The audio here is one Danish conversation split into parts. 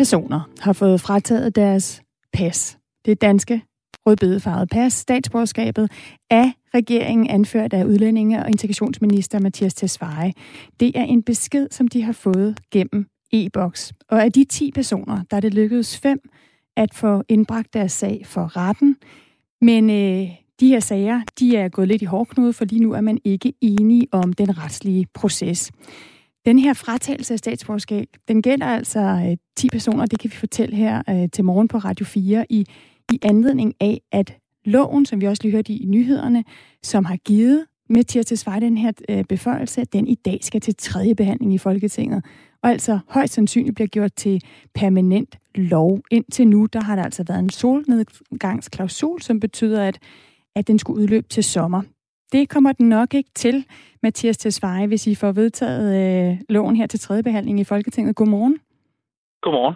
personer har fået frataget deres pas. Det danske rødbedefarvede pas, statsborgerskabet af regeringen anført af udlændinge- og integrationsminister Mathias Tesfaye. Det er en besked, som de har fået gennem e-boks. Og af de 10 personer, der er det lykkedes fem at få indbragt deres sag for retten. Men øh, de her sager, de er gået lidt i hårdknude, for lige nu er man ikke enige om den retslige proces. Den her fratagelse af statsborgerskab, den gælder altså øh, 10 personer, det kan vi fortælle her øh, til morgen på Radio 4, i, i anledning af, at loven, som vi også lige hørte i, nyhederne, som har givet med til at den her øh, beføjelse, den i dag skal til tredje behandling i Folketinget og altså højst sandsynligt bliver gjort til permanent lov. Indtil nu, der har der altså været en solnedgangsklausul, som betyder, at, at den skulle udløbe til sommer. Det kommer den nok ikke til, Mathias Tesfaye, hvis I får vedtaget øh, loven her til tredje behandling i Folketinget. Godmorgen. Godmorgen.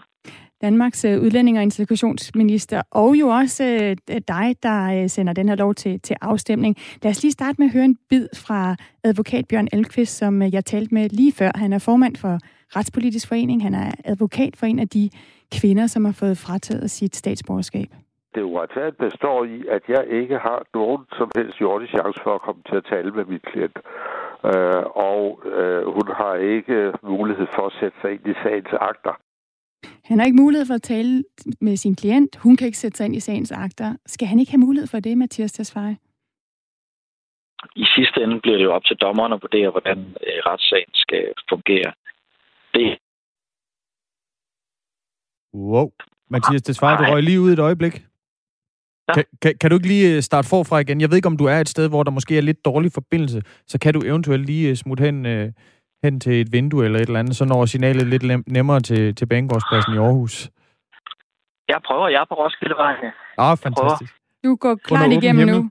Danmarks øh, udlænding- og integrationsminister, og jo også øh, dig, der øh, sender den her lov til, til afstemning. Lad os lige starte med at høre en bid fra advokat Bjørn Elkvist, som øh, jeg talte med lige før. Han er formand for Retspolitisk Forening. Han er advokat for en af de kvinder, som har fået frataget sit statsborgerskab. Det uretfærdigt består i, at jeg ikke har nogen som helst jordisk chance for at komme til at tale med mit klient. Øh, og øh, hun har ikke mulighed for at sætte sig ind i sagens akter. Han har ikke mulighed for at tale med sin klient. Hun kan ikke sætte sig ind i sagens akter. Skal han ikke have mulighed for det, Mathias Tesfaye? I sidste ende bliver det jo op til dommerne at vurdere, hvordan øh, retssagen skal fungere. Det. Wow. Mathias Tesfaye, du røg lige ud et øjeblik. Ja. Kan, kan, kan du ikke lige øh, starte forfra igen? Jeg ved ikke, om du er et sted, hvor der måske er lidt dårlig forbindelse, så kan du eventuelt lige øh, smutte hen øh, hen til et vindue eller et eller andet, så når signalet lidt nemmere til, til Banegårdspladsen i Aarhus? Jeg prøver. Jeg er på Roskildevejen. Ah, fantastisk. Du går klart igennem nu.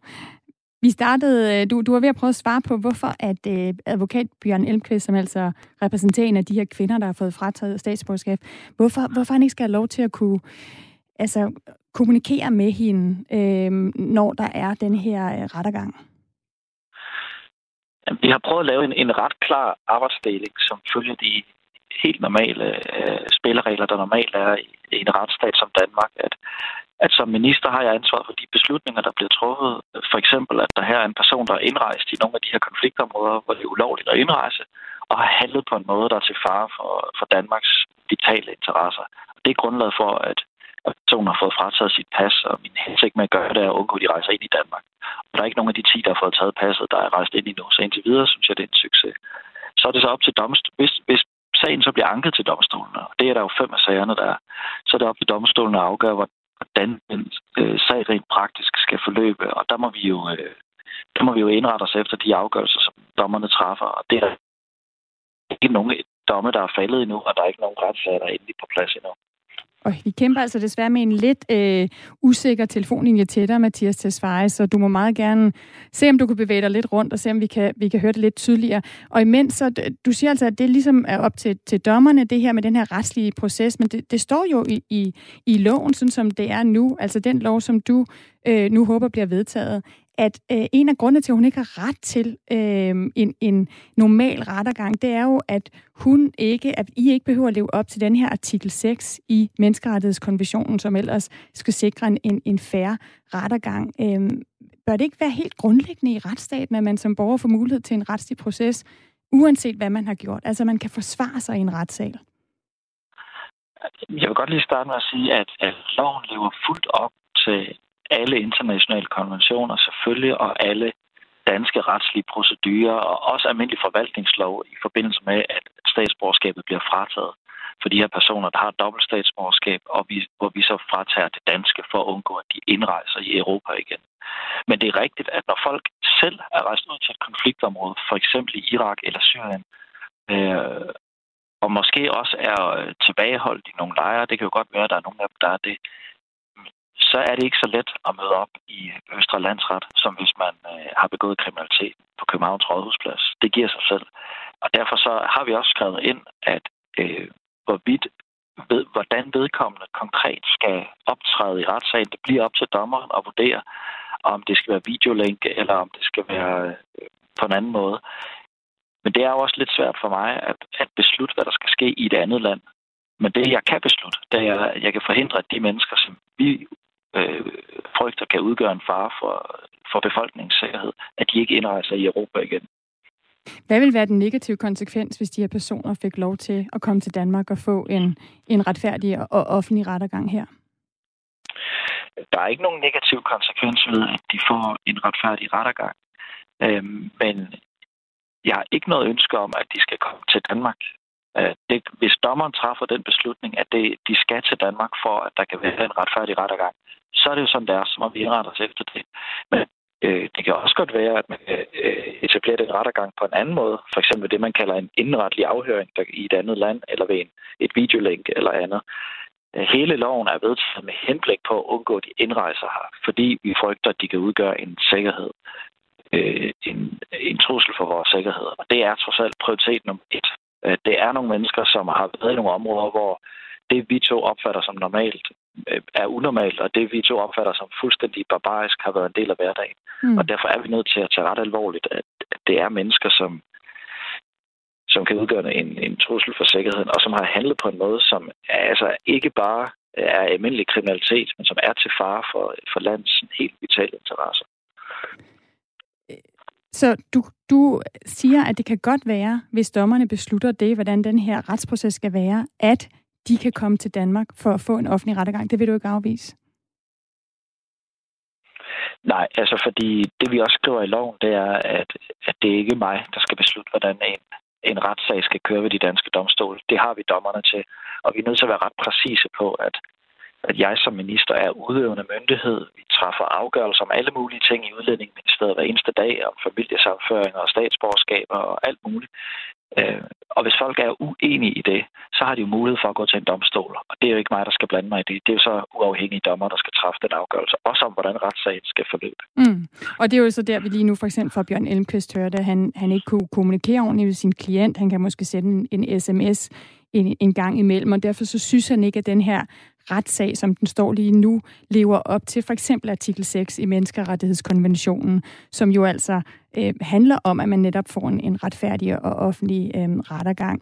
Vi startede, du, du var ved at prøve at svare på, hvorfor at øh, advokat Bjørn Elmqvist, som altså repræsenterer en af de her kvinder, der har fået frataget statsborgerskab, hvorfor, hvorfor han ikke skal have lov til at kunne altså, kommunikere med hende, øh, når der er den her øh, rettergang? Vi har prøvet at lave en, en ret klar arbejdsdeling, som følger de helt normale øh, spilleregler, der normalt er i, i en retsstat som Danmark, at, at som minister har jeg ansvar for de beslutninger, der bliver truffet. For eksempel, at der her er en person, der er indrejst i nogle af de her konfliktområder, hvor det er ulovligt at indrejse, og har handlet på en måde, der er til fare for, for Danmarks vitale interesser. Og det er grundlaget for, at og personen har fået frataget sit pas, og min hensigt med at gøre det er at undgå, at de rejser ind i Danmark. Og der er ikke nogen af de 10, der har fået taget passet, der er rejst ind endnu. Så indtil videre synes jeg, det er en succes. Så er det så op til domstolen. Hvis, hvis sagen så bliver anket til domstolen, og det er der jo fem af sagerne, der er, så er det op til domstolen at afgøre, hvordan den øh, sag rent praktisk skal forløbe. Og der må vi jo, øh, der må vi jo indrette os efter de afgørelser, som dommerne træffer. Og det er der ikke nogen domme, der er faldet endnu, og der er ikke nogen retssager, der er endelig på plads endnu. Og vi kæmper altså desværre med en lidt øh, usikker telefonlinje til dig, Mathias Tesfaye, så du må meget gerne se, om du kan bevæge dig lidt rundt, og se, om vi kan, vi kan høre det lidt tydeligere. Og imens, så, du siger altså, at det ligesom er op til, til dommerne, det her med den her retslige proces, men det, det står jo i, i, i loven, sådan som det er nu, altså den lov, som du øh, nu håber bliver vedtaget, at øh, en af grundene til, at hun ikke har ret til øh, en, en normal rettergang, det er jo, at hun ikke, at I ikke behøver at leve op til den her artikel 6 i Menneskerettighedskonventionen, som ellers skal sikre en, en, en færre rettergang. Øh, bør det ikke være helt grundlæggende i retsstaten, at man som borger får mulighed til en retslig proces, uanset hvad man har gjort? Altså, man kan forsvare sig i en retssal. Jeg vil godt lige starte med at sige, at, at loven lever fuldt op til alle internationale konventioner selvfølgelig, og alle danske retslige procedurer, og også almindelig forvaltningslov i forbindelse med, at statsborgerskabet bliver frataget for de her personer, der har dobbelt statsborgerskab, og vi, hvor vi så fratager det danske for at undgå, at de indrejser i Europa igen. Men det er rigtigt, at når folk selv er rejst ud til et konfliktområde, for eksempel i Irak eller Syrien, øh, og måske også er tilbageholdt i nogle lejre, det kan jo godt være, at der er nogle af dem, der er det, så er det ikke så let at møde op i Østre Landsret, som hvis man øh, har begået kriminalitet på Københavns Rådhusplads. Det giver sig selv. Og derfor så har vi også skrevet ind, at øh, hvorvidt ved, hvordan vedkommende konkret skal optræde i retssagen, det bliver op til dommeren at vurdere, om det skal være videolink, eller om det skal være øh, på en anden måde. Men det er jo også lidt svært for mig at, at beslutte, hvad der skal ske i et andet land. Men det, jeg kan beslutte, det er, at jeg kan forhindre, at de mennesker, som vi øh, frygter kan udgøre en fare for, for befolkningens sikkerhed, at de ikke indrejser i Europa igen. Hvad vil være den negative konsekvens, hvis de her personer fik lov til at komme til Danmark og få en, en retfærdig og offentlig rettergang her? Der er ikke nogen negativ konsekvens ved, at de får en retfærdig rettergang. Øhm, men jeg har ikke noget ønske om, at de skal komme til Danmark. Øh, det, hvis dommeren træffer den beslutning, at det, de skal til Danmark for, at der kan være en retfærdig rettergang, så er det jo sådan, det er, så må vi indrette os efter det. Men øh, det kan også godt være, at man kan øh, etablere den rettergang på en anden måde. For eksempel det, man kalder en indretlig afhøring der, i et andet land, eller ved en, et videolink eller andet. Hele loven er vedtaget med henblik på at undgå de indrejser her, fordi vi frygter, at de kan udgøre en sikkerhed, øh, en, en trussel for vores sikkerhed. Og det er trods alt prioritet nummer et. Øh, det er nogle mennesker, som har været i nogle områder, hvor det vi to opfatter som normalt, øh, er unormalt, og det vi to opfatter som fuldstændig barbarisk, har været en del af hverdagen. Mm. Og derfor er vi nødt til at tage ret alvorligt, at det er mennesker, som, som kan udgøre en, en trussel for sikkerheden, og som har handlet på en måde, som altså ikke bare er almindelig kriminalitet, men som er til fare for, for landets helt vitale interesser. Så du, du siger, at det kan godt være, hvis dommerne beslutter det, hvordan den her retsproces skal være, at de kan komme til Danmark for at få en offentlig rettergang. Det vil du ikke afvise? Nej, altså fordi det vi også skriver i loven, det er, at, at det er ikke mig, der skal beslutte, hvordan en, en retssag skal køre ved de danske domstole. Det har vi dommerne til, og vi er nødt til at være ret præcise på, at at jeg som minister er udøvende myndighed. Vi træffer afgørelser om alle mulige ting i udlændingeministeriet hver eneste dag, om familiesamføringer og statsborgerskaber og alt muligt. Øh, og hvis folk er uenige i det, så har de jo mulighed for at gå til en domstol. Og det er jo ikke mig, der skal blande mig i det. Det er jo så uafhængige dommer, der skal træffe den afgørelse. Også om, hvordan retssagen skal forløbe. Mm. Og det er jo så der, vi lige nu for eksempel fra Bjørn Elmqvist hørte, at han, han ikke kunne kommunikere ordentligt med sin klient. Han kan måske sende en, en sms en, en gang imellem, og derfor så synes han ikke, at den her retssag, som den står lige nu, lever op til for eksempel artikel 6 i Menneskerettighedskonventionen, som jo altså øh, handler om, at man netop får en, en retfærdig og offentlig øh, rettergang.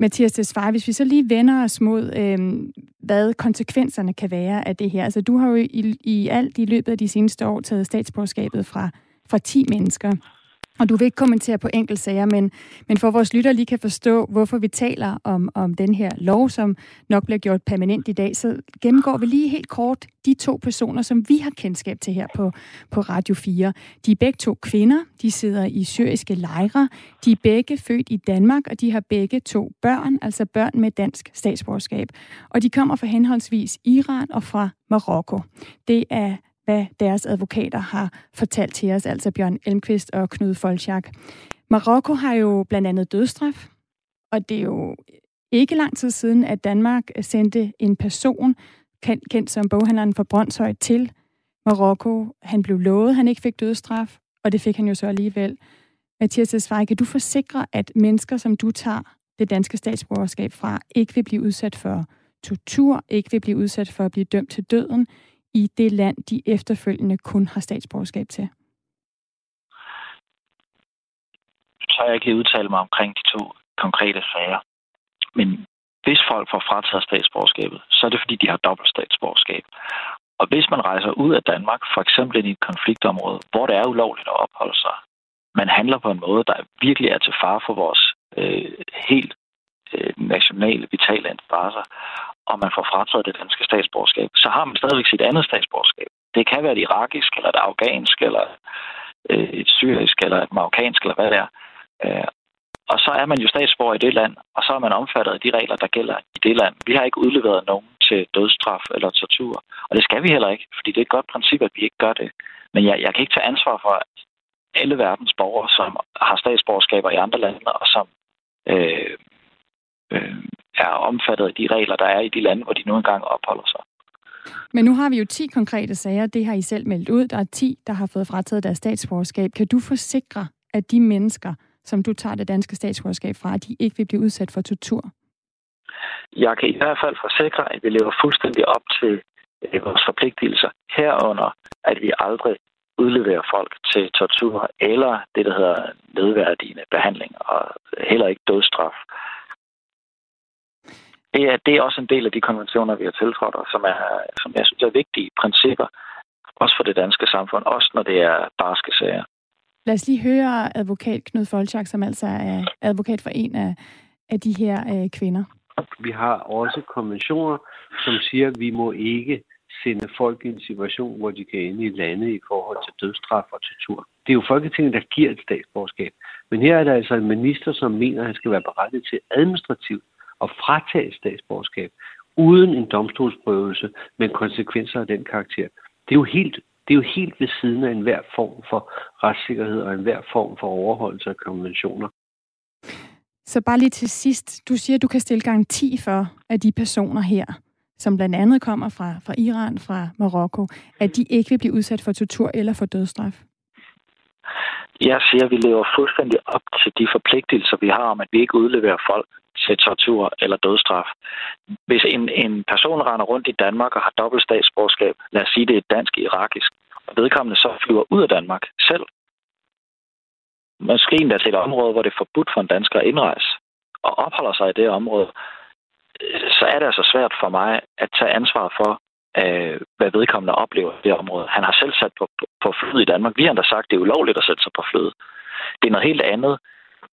Mathias Tesfaye, hvis vi så lige vender os mod, øh, hvad konsekvenserne kan være af det her. Altså, du har jo i, i alt i løbet af de seneste år taget statsborgerskabet fra, fra 10 mennesker. Og du vil ikke kommentere på enkeltsager, men, men for vores lytter lige kan forstå, hvorfor vi taler om, om den her lov, som nok bliver gjort permanent i dag, så gennemgår vi lige helt kort de to personer, som vi har kendskab til her på, på Radio 4. De er begge to kvinder, de sidder i syriske lejre, de er begge født i Danmark, og de har begge to børn, altså børn med dansk statsborgerskab. Og de kommer fra henholdsvis Iran og fra Marokko. Det er hvad deres advokater har fortalt til os, altså Bjørn Elmqvist og Knud Folchak. Marokko har jo blandt andet dødstraf, og det er jo ikke lang tid siden, at Danmark sendte en person, kendt som boghandleren for Brøndshøj, til Marokko. Han blev lovet, at han ikke fik dødstraf, og det fik han jo så alligevel. Mathias Svej, kan du forsikre, at mennesker, som du tager det danske statsborgerskab fra, ikke vil blive udsat for tortur, ikke vil blive udsat for at blive dømt til døden, i det land, de efterfølgende kun har statsborgerskab til? Så jeg kan udtale mig omkring de to konkrete sager. Men hvis folk får frataget statsborgerskabet, så er det fordi, de har dobbelt statsborgerskab. Og hvis man rejser ud af Danmark, for eksempel ind i et konfliktområde, hvor det er ulovligt at opholde sig, man handler på en måde, der virkelig er til fare for vores øh, helt øh, nationale, vitale interesser, og man får frataget det danske statsborgerskab, så har man stadigvæk sit andet statsborgerskab. Det kan være et irakisk, eller et afghansk, eller øh, et syrisk, eller et marokkansk, eller hvad det er. Øh, og så er man jo statsborger i det land, og så er man omfattet af de regler, der gælder i det land. Vi har ikke udleveret nogen til dødsstraf eller tortur, og det skal vi heller ikke, fordi det er et godt princip, at vi ikke gør det. Men jeg, jeg kan ikke tage ansvar for alle verdens borgere, som har statsborgerskaber i andre lande, og som øh, øh, er omfattet af de regler, der er i de lande, hvor de nu engang opholder sig. Men nu har vi jo 10 konkrete sager. Det har I selv meldt ud. Der er 10, der har fået frataget deres statsborgerskab. Kan du forsikre, at de mennesker, som du tager det danske statsborgerskab fra, de ikke vil blive udsat for tortur? Jeg kan i hvert fald forsikre, at vi lever fuldstændig op til øh, vores forpligtelser herunder, at vi aldrig udleverer folk til tortur eller det, der hedder nedværdigende behandling, og heller ikke dødsstraf. Det er, det er også en del af de konventioner, vi har tiltrådt, og som, er, som jeg synes er vigtige principper, også for det danske samfund, også når det er barske sager. Lad os lige høre advokat Knud Folchak, som altså er advokat for en af, af de her øh, kvinder. Vi har også konventioner, som siger, at vi må ikke sende folk i en situation, hvor de kan ende i lande i forhold til dødsstraf og tortur. Det er jo Folketinget, der giver et statsborgerskab. Men her er der altså en minister, som mener, at han skal være berettiget til administrativt at fratage statsborgerskab uden en domstolsprøvelse med konsekvenser af den karakter. Det er jo helt, det er jo helt ved siden af enhver form for retssikkerhed og enhver form for overholdelse af konventioner. Så bare lige til sidst, du siger, at du kan stille garanti for, at de personer her, som blandt andet kommer fra, fra Iran, fra Marokko, at de ikke vil blive udsat for tortur eller for dødsstraf? Jeg siger, at vi lever fuldstændig op til de forpligtelser, vi har om, at vi ikke udleverer folk til tortur eller dødsstraf. Hvis en, en person render rundt i Danmark og har dobbelt statsborgerskab, lad os sige, det er dansk irakisk, og vedkommende så flyver ud af Danmark selv, måske endda til et område, hvor det er forbudt for en dansker at indrejse, og opholder sig i det område, så er det altså svært for mig at tage ansvar for, øh, hvad vedkommende oplever i det område. Han har selv sat på, på, på flyet i Danmark. Vi har endda sagt, at det er ulovligt at sætte sig på flyet. Det er noget helt andet,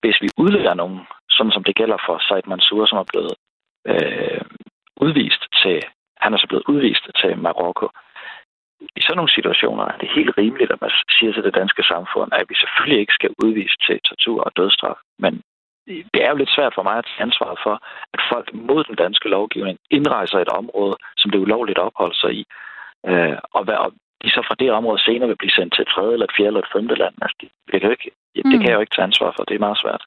hvis vi udleverer nogen, sådan som det gælder for Said Mansour, som er blevet øh, udvist til, han er så blevet udvist til Marokko. I sådan nogle situationer er det helt rimeligt, at man siger til det danske samfund, at vi selvfølgelig ikke skal udvise til tortur og dødsstraf, men det er jo lidt svært for mig at tage ansvar for, at folk mod den danske lovgivning indrejser et område, som det er ulovligt at opholde sig i. Øh, og, hvad, og de så fra det område senere vil blive sendt til et tredje, eller et fjerde, eller et femte land. Altså, det, det, kan ikke, det mm. kan jeg jo ikke tage ansvar for. Det er meget svært.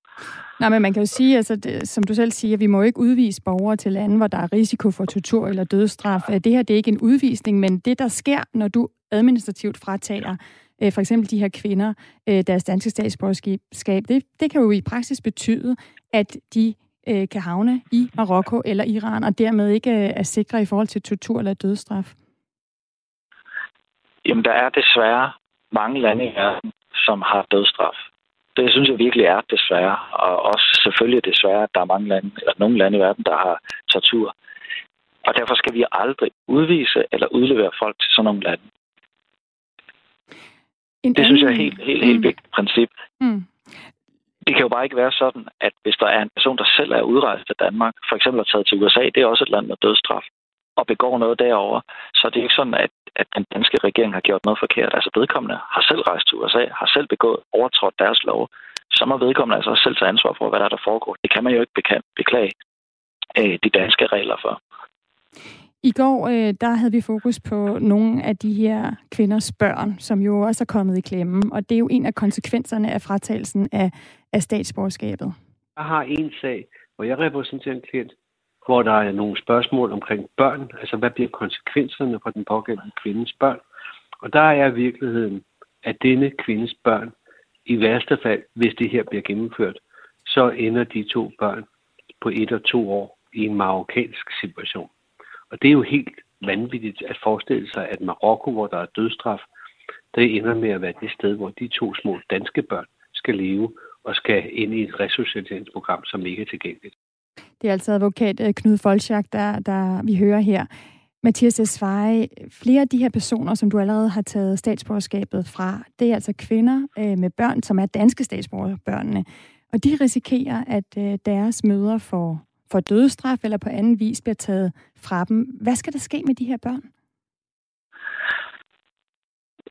Nej, men man kan jo sige, altså, det, som du selv siger, vi må ikke udvise borgere til lande, hvor der er risiko for tortur eller dødsstraf. Det her det er ikke en udvisning, men det, der sker, når du administrativt fratager øh, for eksempel de her kvinder øh, deres danske statsborgerskab, det, det kan jo i praksis betyde, at de øh, kan havne i Marokko eller Iran, og dermed ikke øh, er sikre i forhold til tortur eller dødsstraf? Jamen, der er desværre mange lande i verden, som har dødsstraf. Det synes jeg virkelig er desværre, og også selvfølgelig desværre, at der er mange lande, eller nogle lande i verden, der har tortur. Og derfor skal vi aldrig udvise eller udlevere folk til sådan nogle lande. En det synes jeg er helt, helt, helt mm. vigtigt princip. Mm. Det kan jo bare ikke være sådan, at hvis der er en person, der selv er udrejst af Danmark, for eksempel er taget til USA, det er også et land med dødsstraf, og begår noget derover, så det er ikke sådan, at, at den danske regering har gjort noget forkert. Altså vedkommende har selv rejst til USA, har selv begået overtrådt deres lov, så må vedkommende altså selv tage ansvar for, hvad der er, der foregår. Det kan man jo ikke beklage øh, de danske regler for. I går øh, der havde vi fokus på nogle af de her kvinders børn, som jo også er kommet i klemme, og det er jo en af konsekvenserne af fratagelsen af, af statsborgerskabet. Jeg har en sag, hvor jeg repræsenterer en klient, hvor der er nogle spørgsmål omkring børn, altså hvad bliver konsekvenserne for den pågældende kvindes børn. Og der er virkeligheden, at denne kvindes børn, i værste fald, hvis det her bliver gennemført, så ender de to børn på et og to år i en marokkansk situation. Og det er jo helt vanvittigt at forestille sig, at Marokko, hvor der er dødstraf, det ender med at være det sted, hvor de to små danske børn skal leve og skal ind i et resocialiseringsprogram, som ikke er tilgængeligt. Det er altså advokat øh, Knud Folchak, der, der vi hører her. Mathias Desveje, flere af de her personer, som du allerede har taget statsborgerskabet fra, det er altså kvinder øh, med børn, som er danske statsborgerbørnene. Og de risikerer, at øh, deres mødre får for dødestraf eller på anden vis bliver taget fra dem. Hvad skal der ske med de her børn?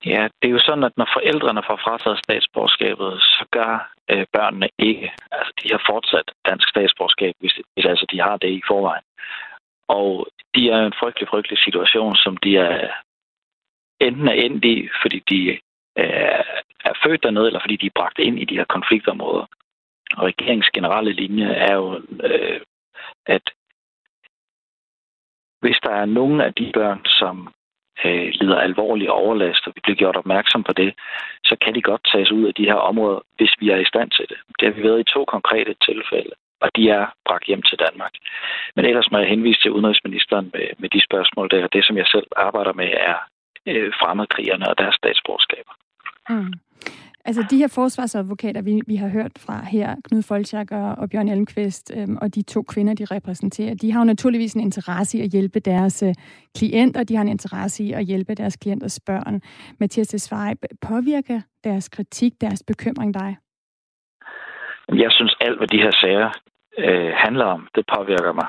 Ja, det er jo sådan, at når forældrene får frataget statsborgerskabet, så gør øh, børnene ikke. Altså, de har fortsat dansk statsborgerskab, hvis, hvis altså de har det i forvejen. Og de er en frygtelig, frygtelig situation, som de er enten er endt i, fordi de øh, er født dernede, eller fordi de er bragt ind i de her konfliktområder. Og regeringens generelle linje er jo øh, at hvis der er nogen af de børn, som øh, lider alvorlig overlast, og vi bliver gjort opmærksom på det, så kan de godt tages ud af de her områder, hvis vi er i stand til det. Det har vi været i to konkrete tilfælde, og de er bragt hjem til Danmark. Men ellers må jeg henvise til udenrigsministeren med, med de spørgsmål der. Det, som jeg selv arbejder med, er øh, fremmedkrigerne og deres statsborgerskaber. Mm. Altså de her forsvarsadvokater, vi, vi har hørt fra her, Knud Folchak og, og Bjørn Elmqvist, øhm, og de to kvinder, de repræsenterer, de har jo naturligvis en interesse i at hjælpe deres øh, klienter, de har en interesse i at hjælpe deres klienters børn. Mathias Desvej, påvirker deres kritik, deres bekymring dig? Jeg synes, alt, hvad de her sager øh, handler om, det påvirker mig.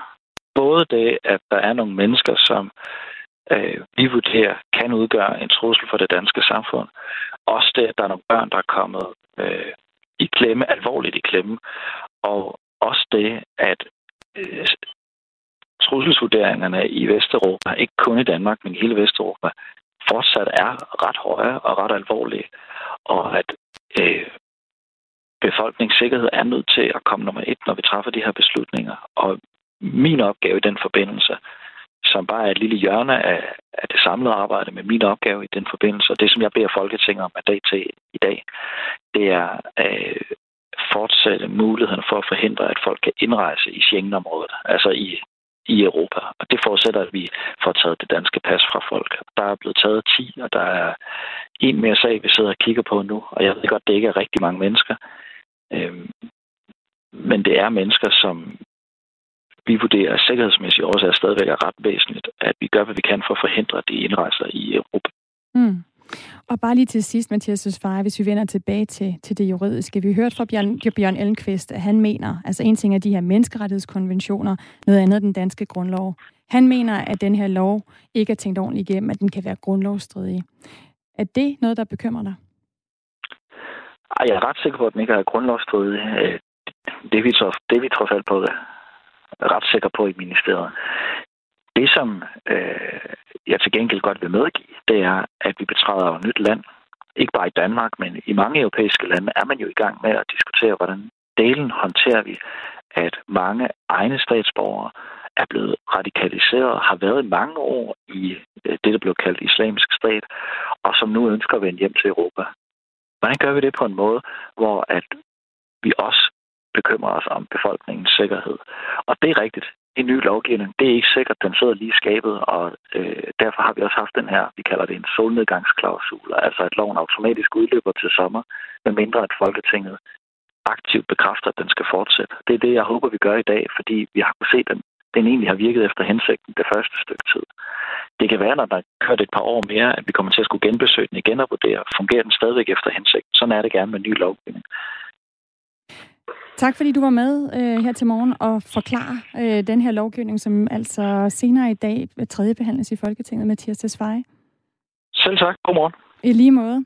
Både det, at der er nogle mennesker, som øh, vi vurderer kan udgøre en trussel for det danske samfund. Også det, at der er nogle børn, der er kommet øh, i klemme, alvorligt i klemme. Og også det, at øh, trusselsvurderingerne i Vesteuropa, ikke kun i Danmark, men i hele Vesteuropa, fortsat er ret høje og ret alvorlige. Og at øh, befolkningssikkerhed er nødt til at komme nummer et, når vi træffer de her beslutninger. Og min opgave i den forbindelse, som bare er et lille hjørne af, af det samlede arbejde med min opgave i den forbindelse, og det, som jeg beder Folketinget om mandat til i dag, det er at øh, fortsætte muligheden for at forhindre, at folk kan indrejse i Schengen-området, altså i, i Europa. Og det forudsætter, at vi får taget det danske pas fra folk. Der er blevet taget 10, og der er en mere sag, vi sidder og kigger på nu, og jeg ved godt, det ikke er rigtig mange mennesker, Øhm, men det er mennesker, som vi vurderer at sikkerhedsmæssige årsager stadigvæk er ret væsentligt, at vi gør, hvad vi kan for at forhindre, at de indrejser i Europa. Mm. Og bare lige til sidst, Mathias Søsfare, hvis vi vender tilbage til, til det juridiske. Vi hørte fra Bjørn, Bjørn Ellenqvist, at han mener, altså en ting er de her menneskerettighedskonventioner, noget andet den danske grundlov. Han mener, at den her lov ikke er tænkt ordentligt igennem, at den kan være grundlovsstridig. Er det noget, der bekymrer dig? Ej, jeg er ret sikker på, at den ikke er grundlovsstridig. Øh, det er vi, så, det er vi trods alt på, er ret sikker på i ministeriet. Det, som øh, jeg til gengæld godt vil medgive, det er, at vi betræder et nyt land. Ikke bare i Danmark, men i mange europæiske lande er man jo i gang med at diskutere, hvordan delen håndterer vi, at mange egne statsborgere er blevet radikaliseret, har været i mange år i øh, det, der blev kaldt islamisk stat, og som nu ønsker at vende hjem til Europa. Hvordan gør vi det på en måde, hvor at vi også bekymrer os om befolkningens sikkerhed? Og det er rigtigt. En ny lovgivning, det er ikke sikkert, den sidder lige i skabet, og øh, derfor har vi også haft den her, vi kalder det en solnedgangsklausul, altså at loven automatisk udløber til sommer, medmindre at Folketinget aktivt bekræfter, at den skal fortsætte. Det er det, jeg håber, vi gør i dag, fordi vi har kunnet se, at den, den egentlig har virket efter hensigten det første stykke tid. Det kan være, når der er kørt et par år mere, at vi kommer til at skulle genbesøge den igen og vurdere, fungerer den stadigvæk efter hensigten. Sådan er det gerne med ny lovgivning. Tak fordi du var med øh, her til morgen og forklare øh, den her lovgivning, som altså senere i dag tredje behandles i Folketinget. Mathias Tesfaye. Selv tak. Godmorgen. I lige måde.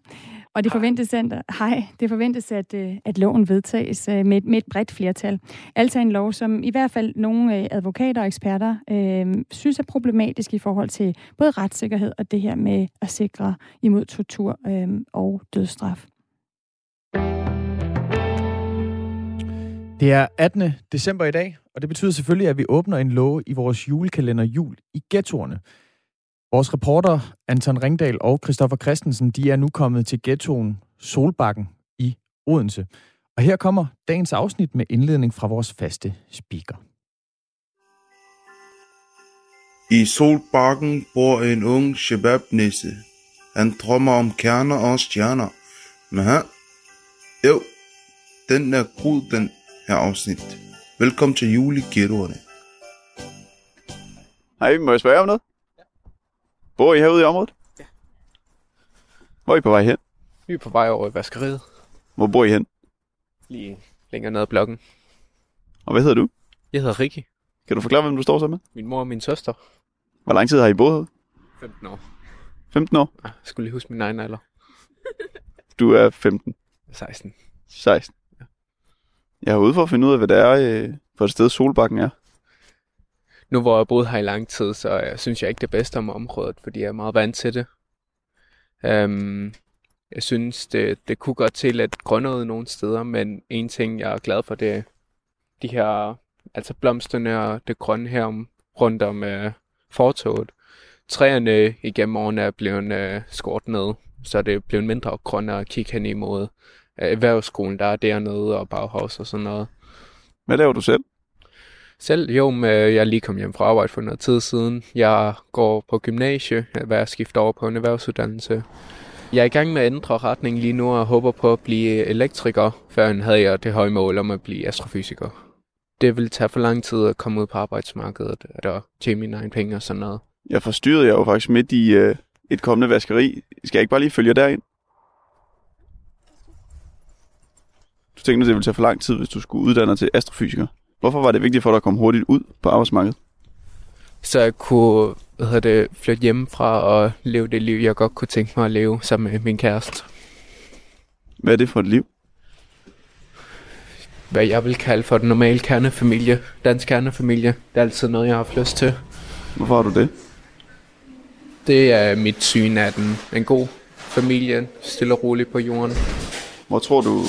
Og det forventes, at, hej, det forventes, at, øh, at loven vedtages øh, med, med et bredt flertal. Altså en lov, som i hvert fald nogle øh, advokater og eksperter øh, synes er problematisk i forhold til både retssikkerhed og det her med at sikre imod tortur øh, og dødsstraf. Det er 18. december i dag, og det betyder selvfølgelig, at vi åbner en låge i vores julekalender Jul i ghettoerne. Vores reporter Anton Ringdal og Christoffer Christensen, de er nu kommet til ghettoen Solbakken i Odense. Og her kommer dagens afsnit med indledning fra vores faste speaker. I Solbakken bor en ung shabab-nisse. Han drømmer om kerner og stjerner. Men han, jo, den er god, den her afsnit. Velkommen til jul i ghettoerne. Hej, må jeg spørge om noget? Bor I herude i området? Ja. Hvor er I på vej hen? Vi er på vej over i vaskeriet. Hvor bor I hen? Lige længere ned ad blokken. Og hvad hedder du? Jeg hedder Ricky. Kan du forklare, hvem du står sammen med? Min mor og min søster. Hvor lang tid har I boet herude? 15 år. 15 år? Ja, jeg skulle lige huske min egen alder. Du er 15. 16. 16. Jeg er ude for at finde ud af, hvad det er øh, for et sted Solbakken er. Nu hvor jeg har boet her i lang tid, så jeg synes jeg ikke det bedste om området, fordi jeg er meget vant til det. Øhm, jeg synes, det, det kunne godt til at grønne nogle steder, men en ting, jeg er glad for, det er de her, altså blomsterne og det grønne her om, rundt om øh, fortoget. Træerne igennem årene er blevet øh, skåret ned, så det er blevet mindre grønne at kigge hen imod. Erhvervsskolen, der er dernede, og Bauhaus og sådan noget. Hvad laver du selv? Selv, jo, med, jeg er lige kommet hjem fra arbejde for noget tid siden. Jeg går på gymnasie, hvad jeg skifter over på en erhvervsuddannelse. Jeg er i gang med at ændre retning lige nu og håber på at blive elektriker. Før havde jeg det høje mål om at blive astrofysiker. Det vil tage for lang tid at komme ud på arbejdsmarkedet og tjene mine egne penge og sådan noget. Jeg forstyrrede jer jo faktisk midt i øh, et kommende vaskeri. Skal jeg ikke bare lige følge derind? At det ville tage for lang tid, hvis du skulle uddanne dig til astrofysiker. Hvorfor var det vigtigt for dig at komme hurtigt ud på arbejdsmarkedet? Så jeg kunne hvad hedder det, flytte hjemmefra og leve det liv, jeg godt kunne tænke mig at leve sammen med min kæreste. Hvad er det for et liv? Hvad jeg vil kalde for den normale kernefamilie. Dansk kernefamilie. Det er altid noget, jeg har haft lyst til. Hvorfor har du det? Det er mit syn af den. En god familie, stille og roligt på jorden. Hvor tror du,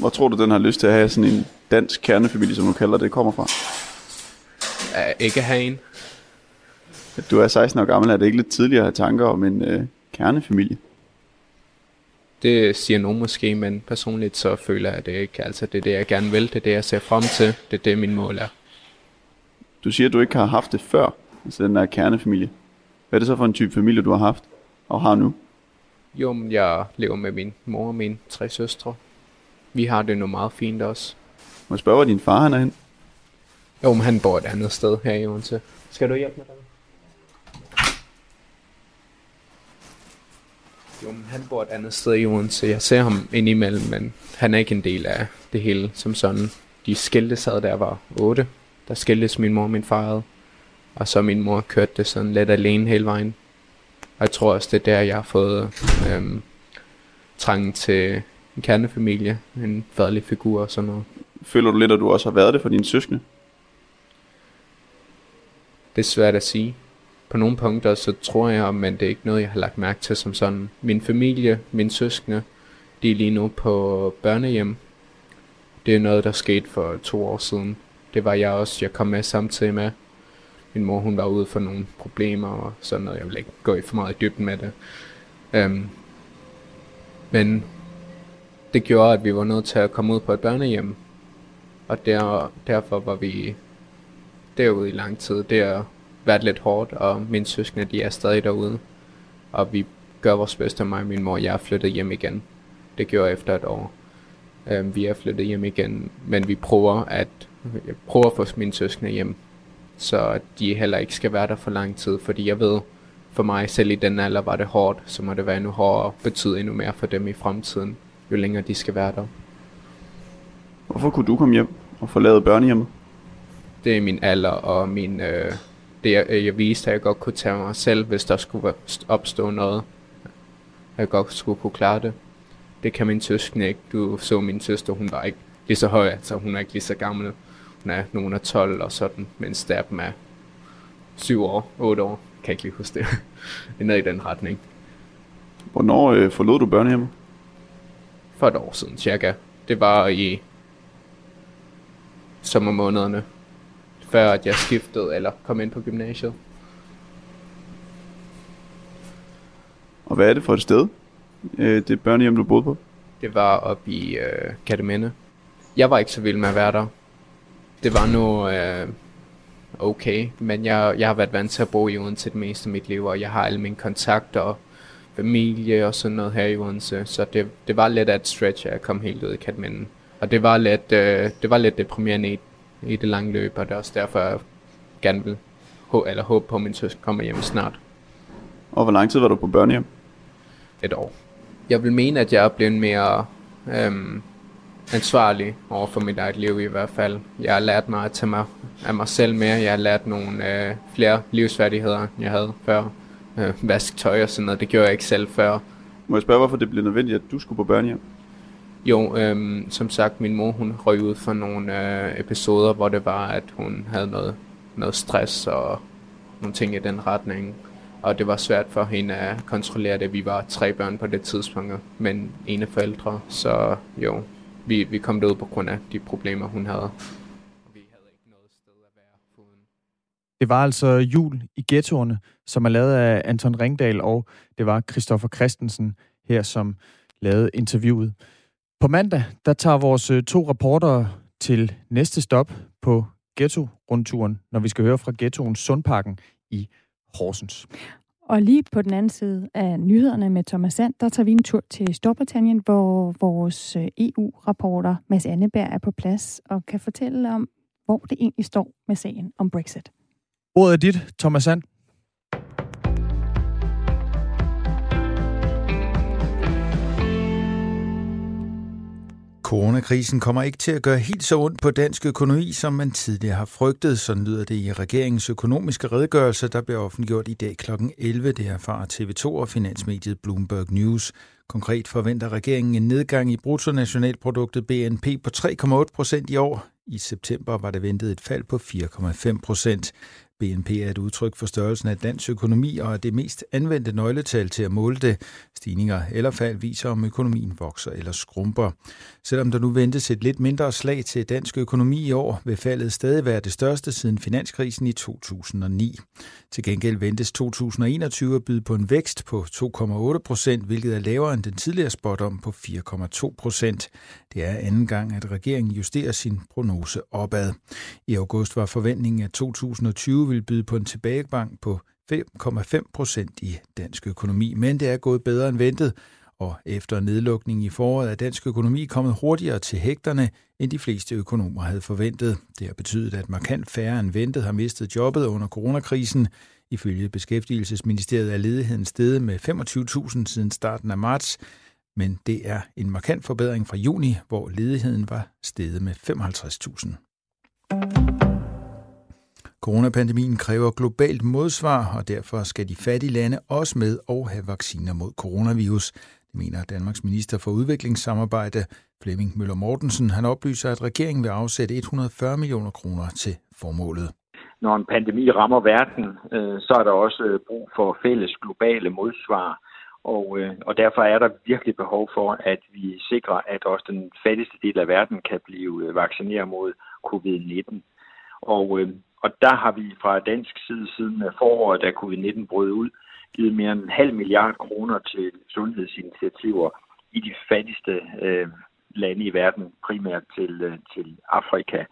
hvor tror du, den har lyst til at have sådan en dansk kernefamilie, som du kalder det, kommer fra? Uh, ikke have en. Du er 16 år gammel, er det ikke lidt tidligere at have tanker om en øh, kernefamilie? Det siger nogen måske, men personligt så føler jeg at det ikke. Altså det er det, jeg gerne vil, det er det, jeg ser frem til, det er det, min mål er. Du siger, at du ikke har haft det før, altså den der kernefamilie. Hvad er det så for en type familie, du har haft og har nu? Jo, men jeg lever med min mor og mine tre søstre. Vi har det nu meget fint også. Må jeg spørge, hvor din far han er hen? Jo, men han bor et andet sted her i Odense. Skal du hjælpe mig der? Jo, men han bor et andet sted i Odense. Jeg ser ham indimellem, men han er ikke en del af det hele som sådan. De skilte sad, der var 8. Der skiltes min mor og min far Og så min mor kørte det sådan lidt alene hele vejen. Og jeg tror også, det er der, jeg har fået øhm, trangen til en kernefamilie, en faderlig figur og sådan noget. Føler du lidt, at du også har været det for dine søskende? Det er svært at sige på nogle punkter, så tror jeg, men det er ikke noget, jeg har lagt mærke til som sådan. Min familie, mine søskende, de er lige nu på børnehjem. Det er noget, der skete for to år siden. Det var jeg også, jeg kom med samtidig med. Min mor, hun var ude for nogle problemer og sådan noget. Jeg vil ikke gå i for meget i dybden med det. Um, men det gjorde, at vi var nødt til at komme ud på et børnehjem. Og der, derfor var vi derude i lang tid. Det har været lidt hårdt, og mine søskende, de er stadig derude. Og vi gør vores bedste, mig og min mor. Jeg er flyttet hjem igen. Det gjorde jeg efter et år. Øhm, vi er flyttet hjem igen, men vi prøver at jeg prøver at få mine søskende hjem, så de heller ikke skal være der for lang tid, fordi jeg ved, for mig selv i den alder var det hårdt, så må det være endnu hårdere og betyde endnu mere for dem i fremtiden, jo længere de skal være der. Hvorfor kunne du komme hjem og forlade børnehjemmet? Det er min alder og min øh, det jeg, jeg viste, at jeg godt kunne tage mig selv, hvis der skulle opstå noget. Jeg godt skulle kunne klare det. Det kan min søskende ikke. Du så min søster, hun var ikke lige så høj, så hun er ikke lige så gammel. Hun er nogen af 12 og sådan, mens der er 7 år, 8 år. Jeg kan ikke lige huske det. noget i den retning. Hvornår øh, forlod du børnehjemmet? For et år siden cirka. Det var i sommermånederne før at jeg skiftede eller kom ind på gymnasiet. Og hvad er det for et sted, øh, det børnehjem, du boede på? Det var oppe i øh, Kataminde. Jeg var ikke så vild med at være der. Det var nu øh, okay, men jeg, jeg har været vant til at bo i Odense det meste af mit liv, og jeg har alle mine kontakter og familie og sådan noget her i Odense, så det, det var lidt af et stretch, at jeg kom helt ud i Katminde. Og det var lidt, øh, det var lidt deprimerende i i det lange løb, og det er også derfor, jeg gerne vil eller håbe på, at min søster kommer hjem snart. Og hvor lang tid var du på børnehjem? Et år. Jeg vil mene, at jeg er blevet mere øhm, ansvarlig over for mit eget liv i hvert fald. Jeg har lært mig at tage mig af mig selv mere. Jeg har lært nogle øh, flere livsfærdigheder, end jeg havde før. Øh, vask tøj og sådan noget, det gjorde jeg ikke selv før. Må jeg spørge, hvorfor det blev nødvendigt, at du skulle på børnehjem? Jo, øhm, som sagt, min mor hun røg ud for nogle øh, episoder, hvor det var, at hun havde noget, noget stress og nogle ting i den retning. Og det var svært for hende at kontrollere det. Vi var tre børn på det tidspunkt, men ene forældre. Så jo, vi, vi kom derud på grund af de problemer, hun havde. Vi havde ikke noget sted at være foruden. Det var altså Jul i ghettoerne, som er lavet af Anton Ringdal, og det var Christoffer Christensen her, som lavede interviewet. På mandag, der tager vores øh, to rapporter til næste stop på Ghetto-rundturen, når vi skal høre fra ghettoen Sundparken i Horsens. Og lige på den anden side af nyhederne med Thomas Sand, der tager vi en tur til Storbritannien, hvor vores øh, EU-rapporter Mads Anneberg er på plads og kan fortælle om, hvor det egentlig står med sagen om Brexit. Ordet er dit, Thomas Sand. Coronakrisen kommer ikke til at gøre helt så ondt på dansk økonomi, som man tidligere har frygtet. Sådan lyder det i regeringens økonomiske redegørelse, der bliver offentliggjort i dag kl. 11. Det erfarer TV2 og finansmediet Bloomberg News. Konkret forventer regeringen en nedgang i bruttonationalproduktet BNP på 3,8 procent i år. I september var det ventet et fald på 4,5 procent. BNP er et udtryk for størrelsen af dansk økonomi og er det mest anvendte nøgletal til at måle det. Stigninger eller fald viser, om økonomien vokser eller skrumper. Selvom der nu ventes et lidt mindre slag til dansk økonomi i år, vil faldet stadig være det største siden finanskrisen i 2009. Til gengæld ventes 2021 at byde på en vækst på 2,8 procent, hvilket er lavere end den tidligere spot om på 4,2 procent. Det er anden gang, at regeringen justerer sin prognose opad. I august var forventningen, at 2020 ville byde på en tilbagegang på 5,5 procent i dansk økonomi, men det er gået bedre end ventet, og efter nedlukningen i foråret er dansk økonomi kommet hurtigere til hægterne, end de fleste økonomer havde forventet. Det har betydet, at markant færre end ventet har mistet jobbet under coronakrisen. Ifølge Beskæftigelsesministeriet er ledigheden steget med 25.000 siden starten af marts, men det er en markant forbedring fra juni, hvor ledigheden var steget med 55.000. Coronapandemien kræver globalt modsvar, og derfor skal de fattige lande også med og have vacciner mod coronavirus. Det mener Danmarks minister for udviklingssamarbejde, Flemming Møller Mortensen. Han oplyser, at regeringen vil afsætte 140 millioner kroner til formålet. Når en pandemi rammer verden, øh, så er der også øh, brug for fælles globale modsvar. Og, øh, og derfor er der virkelig behov for, at vi sikrer, at også den fattigste del af verden kan blive øh, vaccineret mod covid-19. Og øh, og der har vi fra dansk side siden foråret, da covid-19 brød ud, givet mere end en halv milliard kroner til sundhedsinitiativer i de fattigste øh, lande i verden, primært til, øh, til Afrika.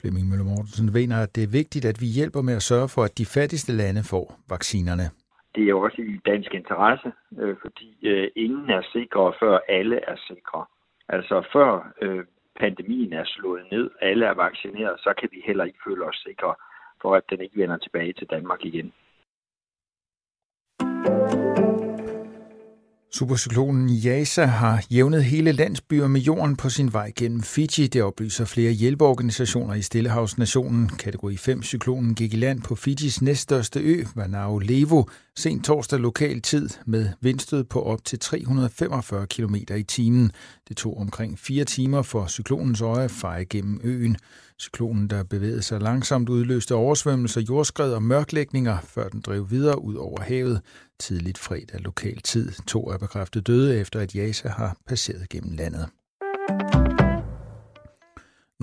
Flemming Møller Mortensen mener, at det er vigtigt, at vi hjælper med at sørge for, at de fattigste lande får vaccinerne. Det er jo også i dansk interesse, øh, fordi øh, ingen er sikre, før alle er sikre. Altså før øh, pandemien er slået ned, alle er vaccineret, så kan vi heller ikke føle os sikre for, at den ikke vender tilbage til Danmark igen. Supercyklonen Yasa har jævnet hele landsbyer med jorden på sin vej gennem Fiji. Det oplyser flere hjælpeorganisationer i Stillehavsnationen. Kategori 5-cyklonen gik i land på Fijis næststørste ø, Vanau Levo, sent torsdag lokal tid med vindstød på op til 345 km i timen. Det tog omkring fire timer for cyklonens øje at feje gennem øen. Cyklonen, der bevægede sig langsomt, udløste oversvømmelser, jordskred og mørklægninger, før den drev videre ud over havet. Tidligt fredag lokal tid. To er bekræftet døde efter, at Jasa har passeret gennem landet.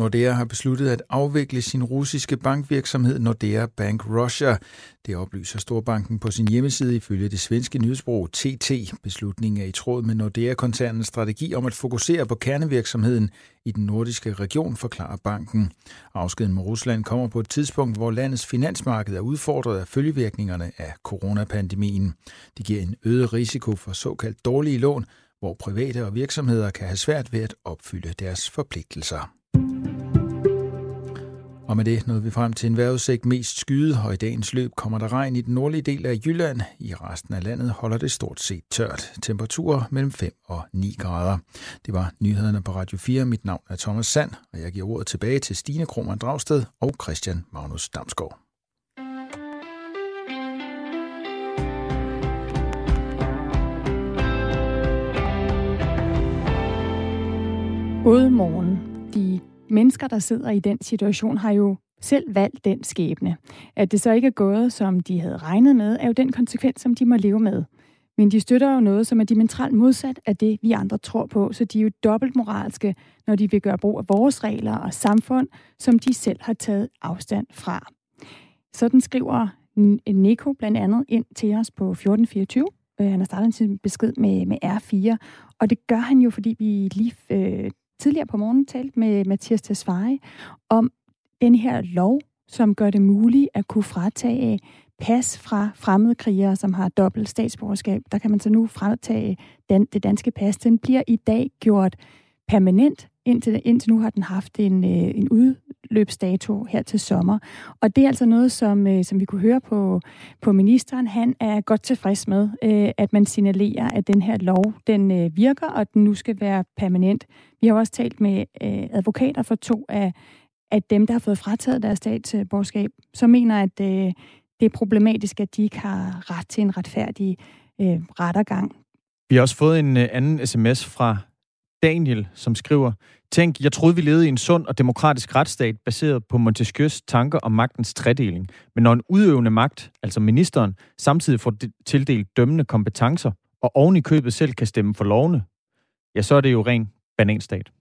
Nordea har besluttet at afvikle sin russiske bankvirksomhed Nordea Bank Russia. Det oplyser Storbanken på sin hjemmeside ifølge det svenske nyhedsbureau TT. Beslutningen er i tråd med Nordea-koncernens strategi om at fokusere på kernevirksomheden i den nordiske region, forklarer banken. Afskeden med Rusland kommer på et tidspunkt, hvor landets finansmarked er udfordret af følgevirkningerne af coronapandemien. Det giver en øget risiko for såkaldt dårlige lån, hvor private og virksomheder kan have svært ved at opfylde deres forpligtelser. Og med det nåede vi frem til en vejrudsigt mest skyde, og i dagens løb kommer der regn i den nordlige del af Jylland. I resten af landet holder det stort set tørt. Temperaturer mellem 5 og 9 grader. Det var nyhederne på Radio 4. Mit navn er Thomas Sand, og jeg giver ordet tilbage til Stine Krohmann Dragsted og Christian Magnus Damsgaard. God morgen mennesker, der sidder i den situation, har jo selv valgt den skæbne. At det så ikke er gået, som de havde regnet med, er jo den konsekvens, som de må leve med. Men de støtter jo noget, som er diametralt modsat af det, vi andre tror på, så de er jo dobbelt moralske, når de vil gøre brug af vores regler og samfund, som de selv har taget afstand fra. Sådan skriver Nico blandt andet ind til os på 1424. Øh, han har startet sin besked med, med R4, og det gør han jo, fordi vi lige øh, tidligere på morgen talt med Mathias Tesfaye om den her lov, som gør det muligt at kunne fratage pas fra fremmede krigere, som har dobbelt statsborgerskab. Der kan man så nu fratage den, det danske pas. Den bliver i dag gjort permanent. Indtil, indtil nu har den haft en, øh, en udløbsdato her til sommer. Og det er altså noget, som, øh, som vi kunne høre på, på ministeren. Han er godt tilfreds med, øh, at man signalerer, at den her lov den øh, virker, og at den nu skal være permanent. Vi har også talt med øh, advokater for to af, at dem, der har fået frataget deres statsborgerskab, så mener, at øh, det er problematisk, at de ikke har ret til en retfærdig øh, rettergang. Vi har også fået en øh, anden sms fra Daniel, som skriver, Tænk, jeg troede, vi levede i en sund og demokratisk retsstat, baseret på Montesquieus tanker om magtens tredeling. Men når en udøvende magt, altså ministeren, samtidig får tildelt dømmende kompetencer, og oven i købet selv kan stemme for lovene, ja, så er det jo ren bananstat.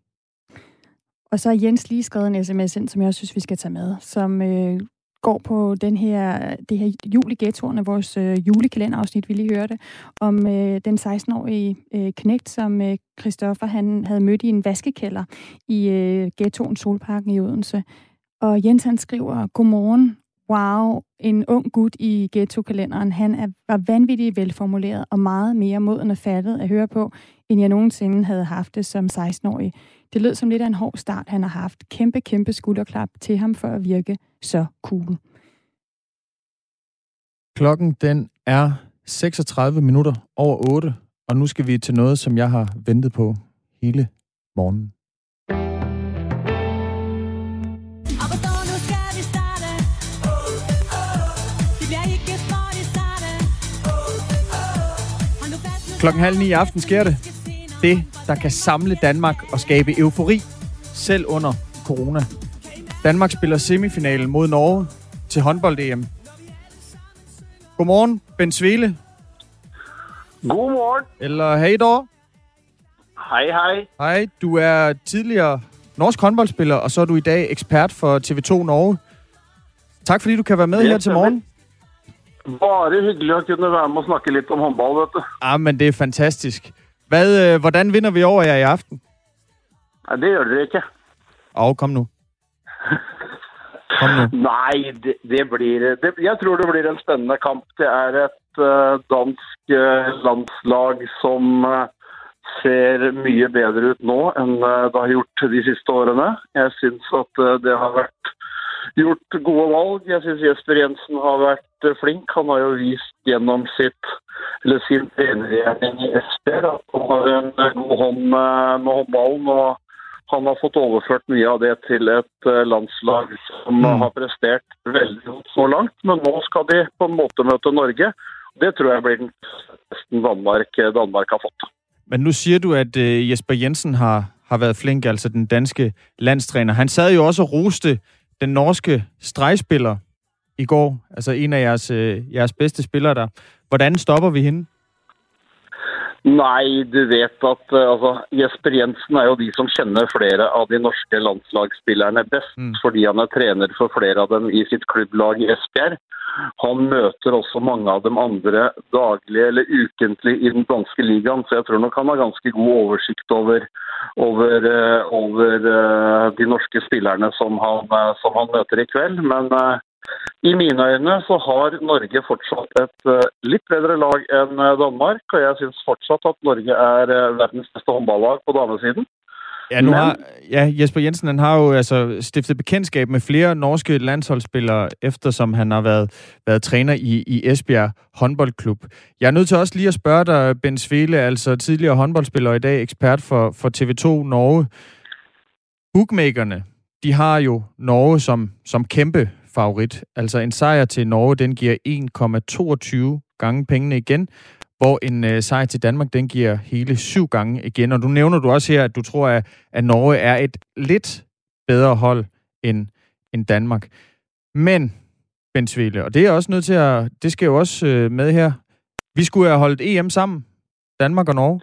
Og så har Jens lige skrevet en sms ind, som jeg også synes, vi skal tage med, som øh, går på den her, det her jul i ghettoerne, vores øh, julekalenderafsnit, vi lige hørte, om øh, den 16-årige øh, knægt, som øh, Christoffer han havde mødt i en vaskekælder i øh, ghettoen Solparken i Odense. Og Jens han skriver, godmorgen, wow, en ung gut i ghetto-kalenderen. Han er, var vanvittigt velformuleret og meget mere moden og fattet at høre på, end jeg nogensinde havde haft det som 16-årig. Det lød som lidt af en hård start, han har haft. Kæmpe, kæmpe skulderklap til ham for at virke så cool. Klokken den er 36 minutter over 8, og nu skal vi til noget, som jeg har ventet på hele morgenen. Klokken halv ni i aften sker det. Det, der kan samle Danmark og skabe eufori, selv under corona. Danmark spiller semifinalen mod Norge til håndbold-EM. Godmorgen, Ben Svele. Godmorgen. Eller hej dog. Hej, hej. Hej, du er tidligere norsk håndboldspiller, og så er du i dag ekspert for TV2 Norge. Tak fordi du kan være med her til morgen. Bare hyggelig at kunne være med og snakke lidt om håndbold, vet du. Ah, men det er fantastisk. Hvad, øh, hvordan vinder vi over jer i aften? Ja, det gør det ikke. Åh, kom nu. Kom nu. Nej, det, det blir det, Jeg tror det blir en spændende kamp. Det er et uh, dansk uh, landslag som uh, ser mye bedre ut nå enn det har gjort de siste årene. Jeg syns at det har vært gjort gode valg. Jeg syns Jesper Jensen har vært flink. Han har jo vist gjennom sitt eller sin trenergjerning i Esper at han har en god hånd med håndballen. og han har fått overført mye av det til et landslag som mm. har prestert veldig godt så langt. Men nå skal de på en måte møte Norge. Det tror jeg blir den besten Danmark, Danmark har fått. Men nu siger du, at Jesper Jensen har, har været flink, altså den danske landstræner. Han sad jo også og roste den norske stregspiller i går, altså en af jeres, øh, jeres bedste spillere der. Hvordan stopper vi hende? Nej, du vet at altså, Jesper Jensen er jo de som kjenner flere av de norske landslagsspillerne best, mm. fordi han er trener for flere av dem i sitt klubblag i Esbjerg. Han møter også mange av dem andre daglig eller ukentlig i den danske ligaen, så jeg tror nok han har ganske god oversikt over, over, over de norske spillerne som han, som han møter i kveld. Men i mine øyne så har Norge fortsatt et litt bedre lag enn Danmark, og jeg syns fortsatt at Norge er verdens beste håndballag på damesiden. Ja, nu har, ja, Jesper Jensen han har jo altså stiftet bekendtskab med flere norske landsholdsspillere, eftersom han har været, været træner i, i Esbjerg håndboldklub. Jeg er nødt til også lige at spørge dig, Ben Svele, altså tidligere håndboldspiller og i dag ekspert for, for TV2 Norge. Bookmakerne, de har jo Norge som, som kæmpe favorit. Altså en sejr til Norge, den giver 1,22 gange pengene igen, hvor en øh, sejr til Danmark, den giver hele syv gange igen. Og du nævner du også her, at du tror, at, at Norge er et lidt bedre hold end, end Danmark. Men, Ben Svele, og det er også nødt til at, det skal jo også øh, med her, vi skulle have holdt EM sammen, Danmark og Norge.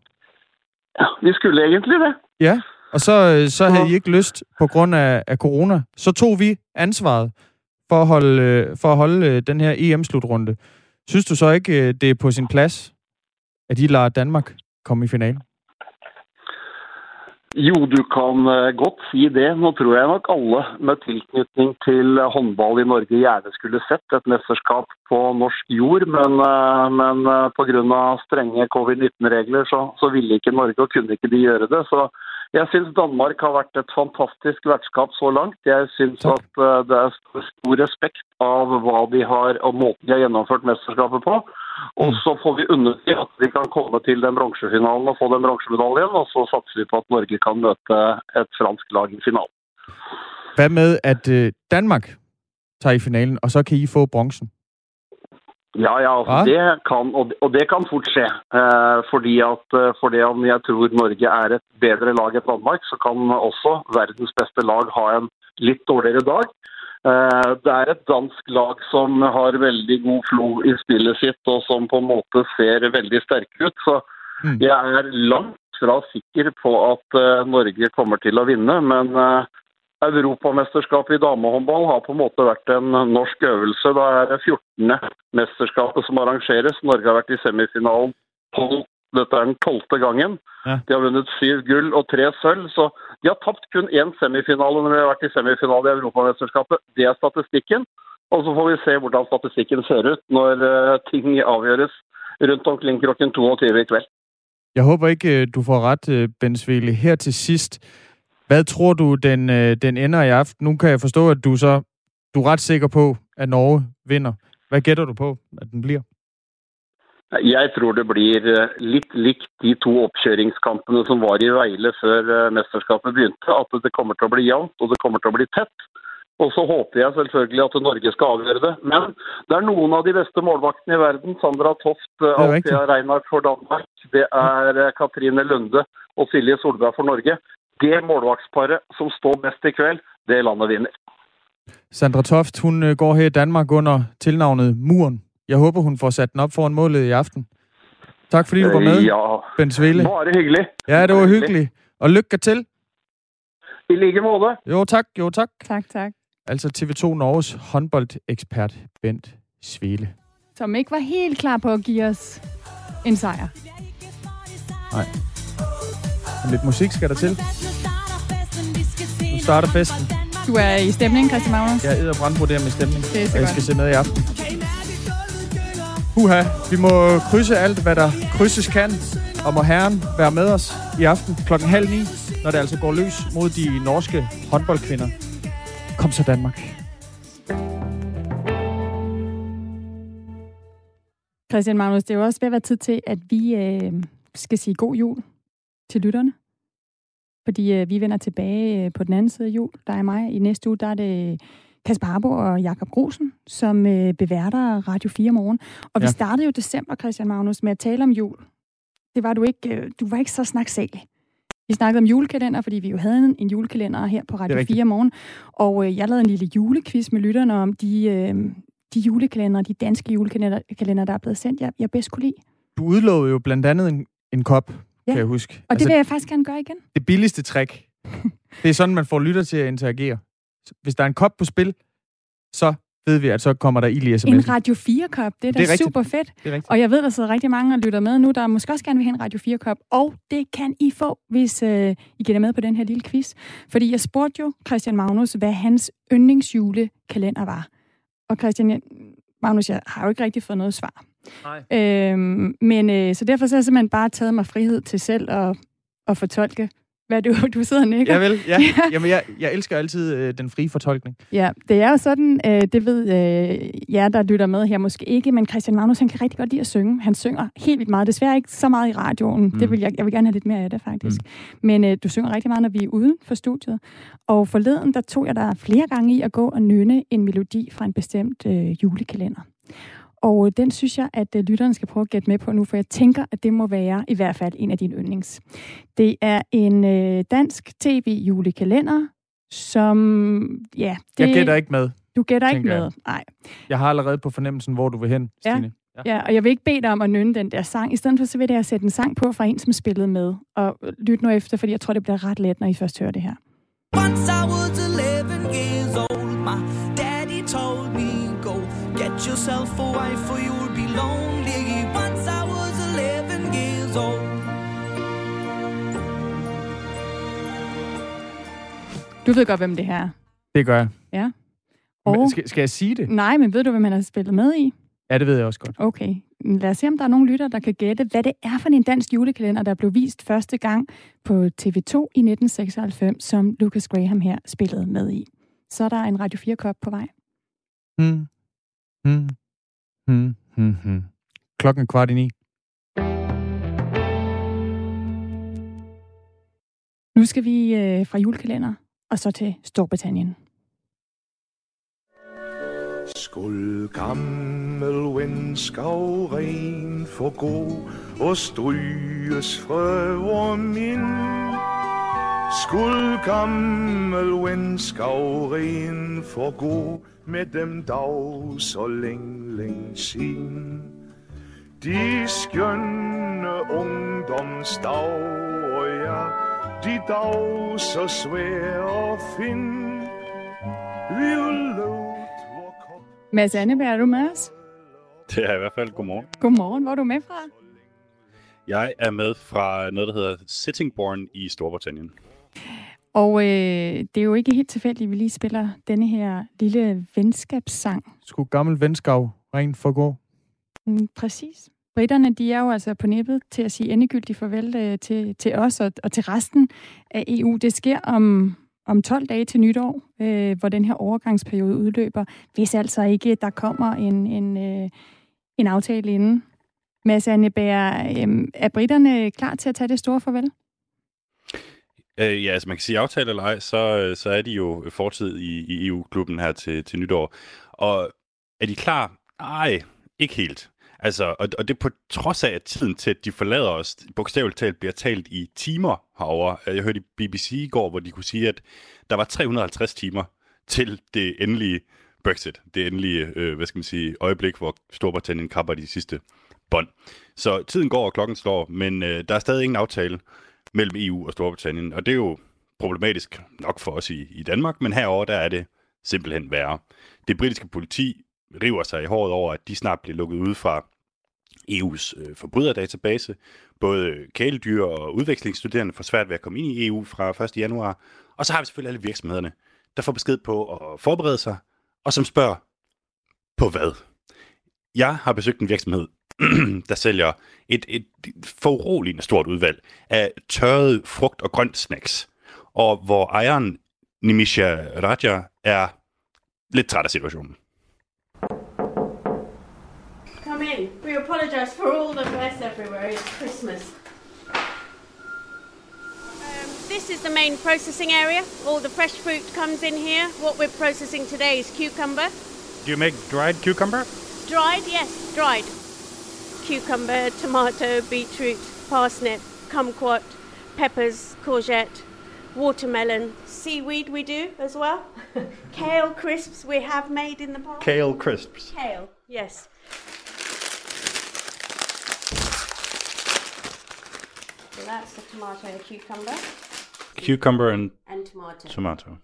Ja, vi skulle egentlig det. Ja, og så, øh, så havde I ikke lyst på grund af, af corona. Så tog vi ansvaret for at holde, øh, for at holde øh, den her EM-slutrunde. Synes du så ikke, øh, det er på sin plads, at I lader Danmark komme i finalen? Jo, du kan godt si det. Nå tror jeg nok alle med tilknytning til håndball i Norge gjerne skulle sett et mesterskap på norsk jord, men, men men eh, pga. strenge covid-19-regler så, så, ville ikke Norge og kunne ikke de gjøre det. Så jeg syns Danmark har vært et fantastisk vertskap så langt. Jeg syns at det er stor respekt av hva de har og måten de har gjennomført mesterskapet på. Og så får vi undersi at vi kan komme til den bronsefinalen og få den bronsemedaljen. Og så satser vi på at Norge kan møte et fransk lag i finalen. Hvad med at øh, Danmark tager i finalen, og så kan I få bronsen? Ja, ja, altså, ah? det kan, og det kan fort skje. Eh, fordi at eh, fordi om jeg tror Norge er et bedre lag enn Danmark, så kan også verdens beste lag ha en litt dårligere dag. Eh, det er et dansk lag som har veldig god flo i spillet sitt, og som på en måte ser veldig sterke ut. Så mm. jeg er langt fra sikker på at eh, Norge kommer til å vinne. Men eh, Europamesterskapet i damehåndball har på en måte vært en norsk øvelse. Det er det 14. mesterskapet som arrangeres. Norge har vært i semifinalen 12 dette er den tolvte gangen. De har vunnet syv gull og tre sølv. Så de har tapt kun én semifinale når de har vært i semifinale i Europamesterskapet. Det er statistikken. Og så får vi se hvordan statistikken ser ut når uh, ting avgjøres rundt omkring klokken 22 i kveld. Jeg håper ikke, øh, du får ret, øh, Ben Svele. Her til sidst, hvad tror du, den, øh, den ender i aften? Nu kan jeg forstå, at du så du er ret sikker på, at Norge vinder. Hvad gætter du på, at den bliver? Jeg tror det blir eh, litt likt de to oppkjøringskampene som var i Veile før eh, mesterskapet begynte. At det kommer til å bli jevnt og det kommer til å bli tett. Og så håper jeg selvfølgelig at Norge skal avgjøre det. Men det er noen av de beste målvaktene i verden. Sandra Toft, Althea Reinhardt for Danmark. Det er Katrine Lunde og Silje Solberg for Norge. Det målvaktsparet som står best i kveld, det landet vinner. Sandra Toft hun går her i Danmark under tilnavnet Muren. Jeg håber, hun får sat den op foran målet i aften. Tak fordi du var med, ja, Ben Svele. Var det hyggeligt. Ja, det var hyggeligt. Og lykke til. I lige måde. Jo tak, jo tak. Tak, tak. Altså TV2 Norges håndboldekspert Bent Svele. Som ikke var helt klar på at give os en sejr. Nej. Lidt musik skal der til. Nu starter festen. Du er i stemning, Christian Magnus? Jeg er brandbroder med stemning. Det er så jeg skal se med i aften. Uha, vi må krydse alt, hvad der krydses kan, og må herren være med os i aften klokken halv ni, når det altså går løs mod de norske håndboldkvinder. Kom så Danmark. Christian Magnus, det er jo også ved at være tid til, at vi øh, skal sige god jul til lytterne. Fordi øh, vi vender tilbage øh, på den anden side af jul. Der er mig. I næste uge, der er det Kasper Harbo og Jakob Grusen, som øh, beværter Radio 4 morgen. Og ja. vi startede jo december, Christian Magnus, med at tale om jul. Det var du ikke, øh, du var ikke så snaksalig. Vi snakkede om julekalender, fordi vi jo havde en, en julekalender her på Radio 4 morgen. Og øh, jeg lavede en lille julequiz med lytterne om de, øh, de julekalender, de danske julekalender, der er blevet sendt, jeg, jeg bedst kunne lide. Du udlovede jo blandt andet en, en kop, ja. kan jeg huske. Og det altså, vil jeg faktisk gerne gøre igen. Det billigste trick. det er sådan, man får lytter til at interagere hvis der er en kop på spil, så ved vi, at så kommer der ild i sms'en. En Radio 4-kop, det er da det er super fedt. Det er og jeg ved, der sidder rigtig mange og lytter med nu, der måske også gerne vil have en Radio 4-kop. Og det kan I få, hvis øh, I gætter med på den her lille quiz. Fordi jeg spurgte jo Christian Magnus, hvad hans yndlingsjulekalender var. Og Christian Magnus, jeg har jo ikke rigtig fået noget svar. Nej. Øhm, men øh, så derfor så har jeg simpelthen bare taget mig frihed til selv at, at fortolke, hvad du, du sidder og nikker. Jeg vil, ja. Jamen, jeg, jeg elsker altid øh, den frie fortolkning. Ja, det er jo sådan, øh, det ved øh, jer, der lytter med her måske ikke, men Christian Magnus, han kan rigtig godt lide at synge. Han synger helt vildt meget. Desværre ikke så meget i radioen. Mm. Det vil jeg, jeg vil gerne have lidt mere af det, faktisk. Mm. Men øh, du synger rigtig meget, når vi er uden for studiet. Og forleden, der tog jeg dig flere gange i at gå og nynne en melodi fra en bestemt øh, julekalender. Og øh, den synes jeg, at øh, lytterne skal prøve at gætte med på nu, for jeg tænker, at det må være i hvert fald en af dine yndlings. Det er en øh, dansk tv-julekalender, som... Ja, det, jeg gætter ikke med. Du gætter ikke med, nej. Jeg har allerede på fornemmelsen, hvor du vil hen, Stine. Ja. Ja, og jeg vil ikke bede dig om at nynne den der sang. I stedet for, så vil jeg sætte en sang på fra en, som spillede med. Og lyt nu efter, fordi jeg tror, det bliver ret let, når I først hører det her. Once I was 11 years old, my yourself a wife or you'll be lonely. Once I was 11 years old. Du ved godt, hvem det her er. Det gør jeg. Ja. Og... Skal, skal jeg sige det? Nej, men ved du, hvem han har spillet med i? Ja, det ved jeg også godt. Okay. Lad os se, om der er nogen lytter, der kan gætte, hvad det er for en dansk julekalender, der blev vist første gang på TV2 i 1996, som Lucas Graham her spillede med i. Så er der en Radio 4-kop på vej. Hmm. Hmm. Hmm. Hmm. Hmm. Klokken er kvart i ni. Nu skal vi øh, fra julekalender og så til Storbritannien. Skål gammel venskab ren for god og stryges frøver min. Skål gammel venskab ren for god med dem dag så længe, længe siden. De skønne ungdomsdag og ja, de dag så svære at finde. Vi Mads Anneberg, er du med os? Det er i hvert fald. Godmorgen. Godmorgen. Hvor er du med fra? Jeg er med fra noget, der hedder Sittingbourne i Storbritannien. Og øh, det er jo ikke helt tilfældigt, at vi lige spiller denne her lille venskabssang. Skulle gammel venskab rent forgå? Mm, præcis. Britterne, de er jo altså på nippet til at sige endegyldigt farvel øh, til, til os og, og til resten af EU. Det sker om om 12 dage til nytår, øh, hvor den her overgangsperiode udløber, hvis altså ikke der kommer en, en, øh, en aftale inden. Mads Anneberg, øh, er britterne klar til at tage det store farvel? Øh, ja, altså man kan sige aftale eller ej, så, øh, så er de jo fortid i, i EU-klubben her til, til nytår. Og er de klar? Nej, ikke helt. Altså, og, og det på trods af, at tiden til, at de forlader os, bogstaveligt talt bliver talt i timer herover. Øh, jeg hørte i BBC i går, hvor de kunne sige, at der var 350 timer til det endelige Brexit, det endelige, øh, hvad skal man sige, øjeblik, hvor Storbritannien kapper de sidste bånd. Så tiden går, og klokken slår, men øh, der er stadig ingen aftale mellem EU og Storbritannien, og det er jo problematisk nok for os i, i Danmark, men herover der er det simpelthen værre. Det britiske politi river sig i håret over, at de snart bliver lukket ud fra EU's øh, forbryderdatabase. Både kæledyr og udvekslingsstuderende får svært ved at komme ind i EU fra 1. januar. Og så har vi selvfølgelig alle virksomhederne, der får besked på at forberede sig, og som spørger, på hvad? Jeg har besøgt en virksomhed, der sælger et, et foruroligende stort udvalg af tørrede frugt- og grønt snacks, og hvor ejeren Nimisha Raja er lidt træt af situationen. in. We apologise for all the mess everywhere. It's Christmas. Um, this is the main processing area. All the fresh fruit comes in here. What we're processing today is cucumber. Do you make dried cucumber? Dried, yes, dried. Cucumber, tomato, beetroot, parsnip, kumquat, peppers, courgette, watermelon, seaweed we do as well. Kale crisps we have made in the past. Kale crisps. Kale, yes. So that's the tomato and cucumber. Cucumber and, and tomato. Tomato.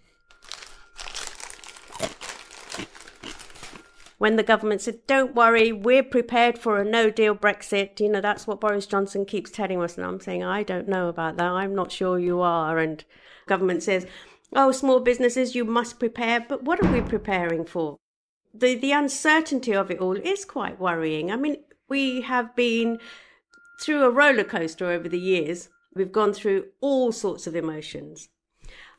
When the government said, "Don't worry, we're prepared for a no-deal Brexit," you know that's what Boris Johnson keeps telling us, and I'm saying I don't know about that. I'm not sure you are. And government says, "Oh, small businesses, you must prepare," but what are we preparing for? The the uncertainty of it all is quite worrying. I mean, we have been through a roller coaster over the years. We've gone through all sorts of emotions.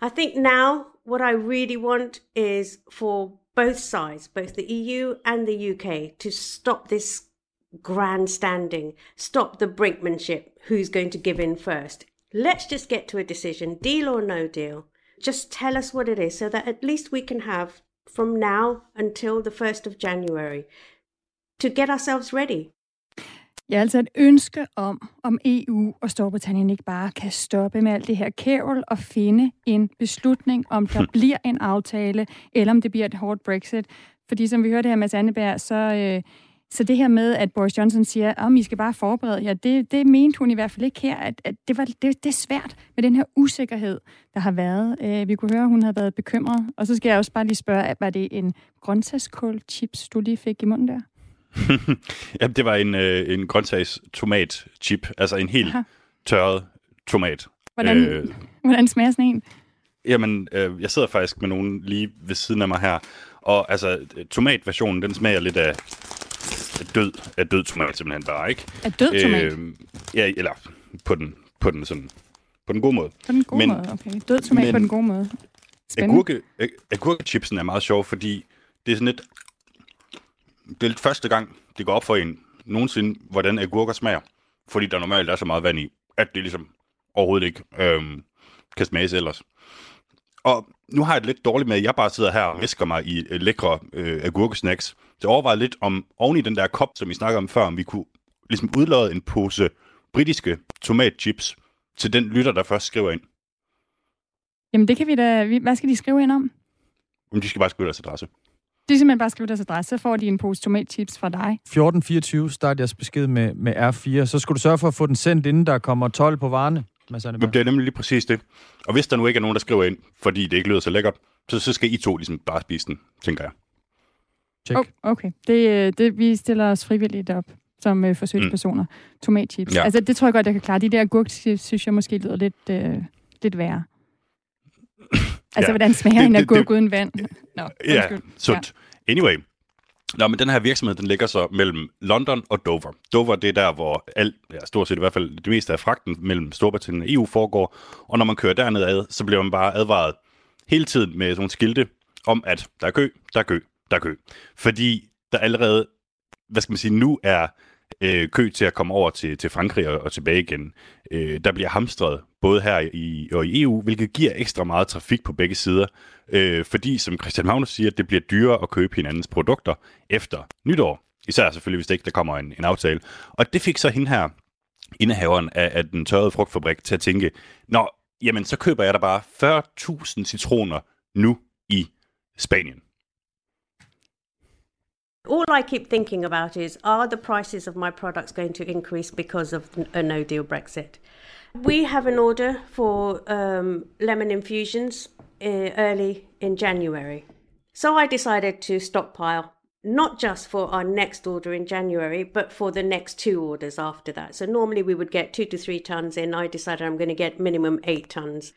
I think now what I really want is for both sides, both the EU and the UK, to stop this grandstanding, stop the brinkmanship, who's going to give in first. Let's just get to a decision, deal or no deal. Just tell us what it is so that at least we can have from now until the 1st of January to get ourselves ready. Ja, altså et ønske om, om EU og Storbritannien ikke bare kan stoppe med alt det her kævl og finde en beslutning, om der bliver en aftale, eller om det bliver et hårdt Brexit. Fordi som vi hørte her med Sandeberg, så, øh, så det her med, at Boris Johnson siger, at I skal bare forberede jer, det, det mente hun i hvert fald ikke her, at, at det, var, det, det er svært med den her usikkerhed, der har været. Øh, vi kunne høre, at hun havde været bekymret. Og så skal jeg også bare lige spørge, var det en grøntsagskål chips, du lige fik i munden der? ja, det var en, øh, en grøntsags tomat chip, altså en helt Aha. tørret tomat. Hvordan, øh, hvordan smager sådan en? Jamen, øh, jeg sidder faktisk med nogen lige ved siden af mig her. Og altså, tomatversionen, den smager lidt af, død, af død tomat simpelthen bare, ikke? Af død tomat? Øh, ja, eller på den, på den sådan, på den gode måde. På den gode men, måde, okay. Død tomat men, på den gode måde. Spændende. Agurke, ag- agurkechipsen er meget sjov, fordi det er sådan lidt, det er første gang, det går op for en nogensinde, hvordan agurker smager. Fordi der normalt er så meget vand i, at det ligesom overhovedet ikke øhm, kan smages ellers. Og nu har jeg det lidt dårligt med, at jeg bare sidder her og visker mig i øh, lækre øh, agurkesnacks. Så jeg overvejede lidt om, oven i den der kop, som vi snakkede om før, om vi kunne ligesom udlade en pose britiske tomatchips til den lytter, der først skriver ind. Jamen det kan vi da... Hvad skal de skrive ind om? Men de skal bare skrive deres adresse. De er simpelthen bare skrive deres adresse, så får de en pose tomatchips fra dig. 1424 start jeres besked med, med R4, så skal du sørge for at få den sendt, inden der kommer 12 på varerne. Det er nemlig lige præcis det. Og hvis der nu ikke er nogen, der skriver ind, fordi det ikke lyder så lækkert, så, så skal I to ligesom bare spise den, tænker jeg. Check. Oh, okay, det, øh, det, vi stiller os frivilligt op som øh, forsøgspersoner. Mm. Tomatchips. Ja. Altså, det tror jeg godt, jeg kan klare. De der agurkchips, synes jeg måske lyder lidt, øh, lidt værre. Altså, Ja. hvordan smager Det- en det- agurk det- uden vand? Nå, Ja, undskyld. sundt. Ja. Anyway. Nå, men den her virksomhed, den ligger så mellem London og Dover. Dover, det er der, hvor alt, ja, stort set i hvert fald det meste af fragten mellem Storbritannien og EU foregår. Og når man kører derned ad, så bliver man bare advaret hele tiden med sådan nogle skilte om, at der er kø, der er kø, der er kø. Fordi der allerede, hvad skal man sige, nu er øh, kø til at komme over til, til Frankrig og, og tilbage igen. Øh, der bliver hamstret både her i, og i EU, hvilket giver ekstra meget trafik på begge sider. Øh, fordi, som Christian Magnus siger, det bliver dyrere at købe hinandens produkter efter nytår. Især selvfølgelig, hvis det ikke der kommer en, en aftale. Og det fik så hende her, indehaveren af, af den tørrede frugtfabrik, til at tænke, Nå, jamen så køber jeg da bare 40.000 citroner nu i Spanien. All I keep thinking about is are the prices of my products going to increase because of a no deal Brexit? We have an order for um, lemon infusions uh, early in January. So I decided to stockpile not just for our next order in January, but for the next two orders after that. So normally we would get two to three tons in. I decided I'm going to get minimum eight tons.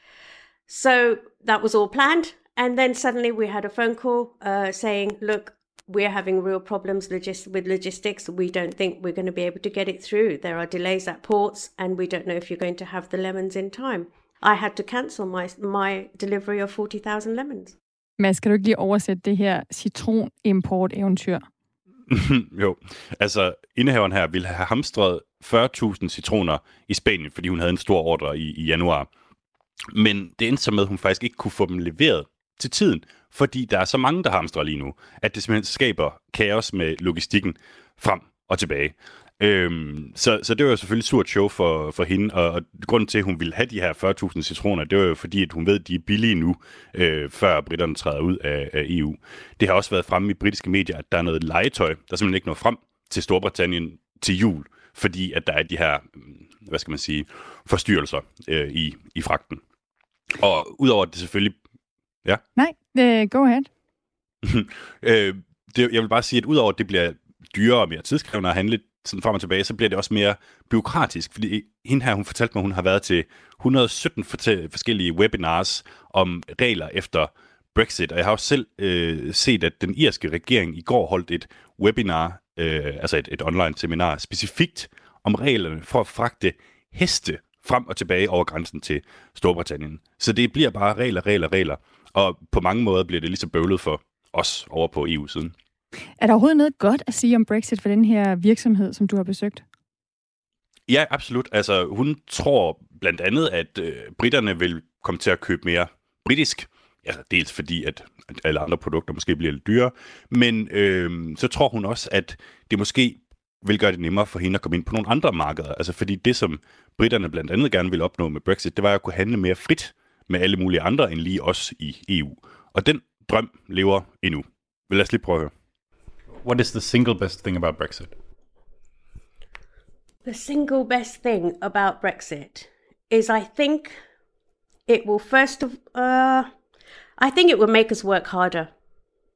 So that was all planned. And then suddenly we had a phone call uh, saying, look, we're having real problems logis- with logistics. We don't think we're going to be able to get it through. There are delays at ports, and we don't know if you're going to have the lemons in time. I had to cancel my my delivery of 40,000 lemons. Mads, kan du ikke lige oversætte det her citronimport-eventyr? jo, altså indehaveren her ville have hamstret 40.000 citroner i Spanien, fordi hun havde en stor ordre i, i januar. Men det endte så med, at hun faktisk ikke kunne få dem leveret til tiden, fordi der er så mange, der hamstrer lige nu, at det simpelthen skaber kaos med logistikken frem og tilbage. Øhm, så, så det var jo selvfølgelig surt show for, for hende, og, og grunden til, at hun ville have de her 40.000 citroner, det var jo fordi, at hun ved, at de er billige nu, øh, før britterne træder ud af, af EU. Det har også været fremme i britiske medier, at der er noget legetøj, der simpelthen ikke når frem til Storbritannien til jul, fordi at der er de her, hvad skal man sige, forstyrrelser øh, i, i fragten. Og udover at det selvfølgelig... Ja? Nej, uh, go ahead. øh, det, jeg vil bare sige, at udover at det bliver dyrere og mere tidskrævende at handle sådan frem og tilbage, så bliver det også mere byråkratisk, fordi hende her, hun fortalte mig, hun har været til 117 fortæ- forskellige webinars om regler efter Brexit, og jeg har også selv øh, set, at den irske regering i går holdt et webinar, øh, altså et, et online seminar, specifikt om reglerne for at fragte heste frem og tilbage over grænsen til Storbritannien. Så det bliver bare regler, regler, regler, og på mange måder bliver det lige så bøvlet for os over på EU-siden. Er der overhovedet noget godt at sige om Brexit for den her virksomhed, som du har besøgt? Ja, absolut. Altså, hun tror blandt andet, at øh, britterne vil komme til at købe mere britisk. Altså, dels fordi, at alle andre produkter måske bliver lidt dyrere, men øh, så tror hun også, at det måske vil gøre det nemmere for hende at komme ind på nogle andre markeder. Altså, fordi det, som britterne blandt andet gerne vil opnå med Brexit, det var at kunne handle mere frit med alle mulige andre end lige os i EU. Og den drøm lever endnu. Lad os lige prøve at høre. What is the single best thing about Brexit? The single best thing about Brexit is I think it will first of uh, I think it will make us work harder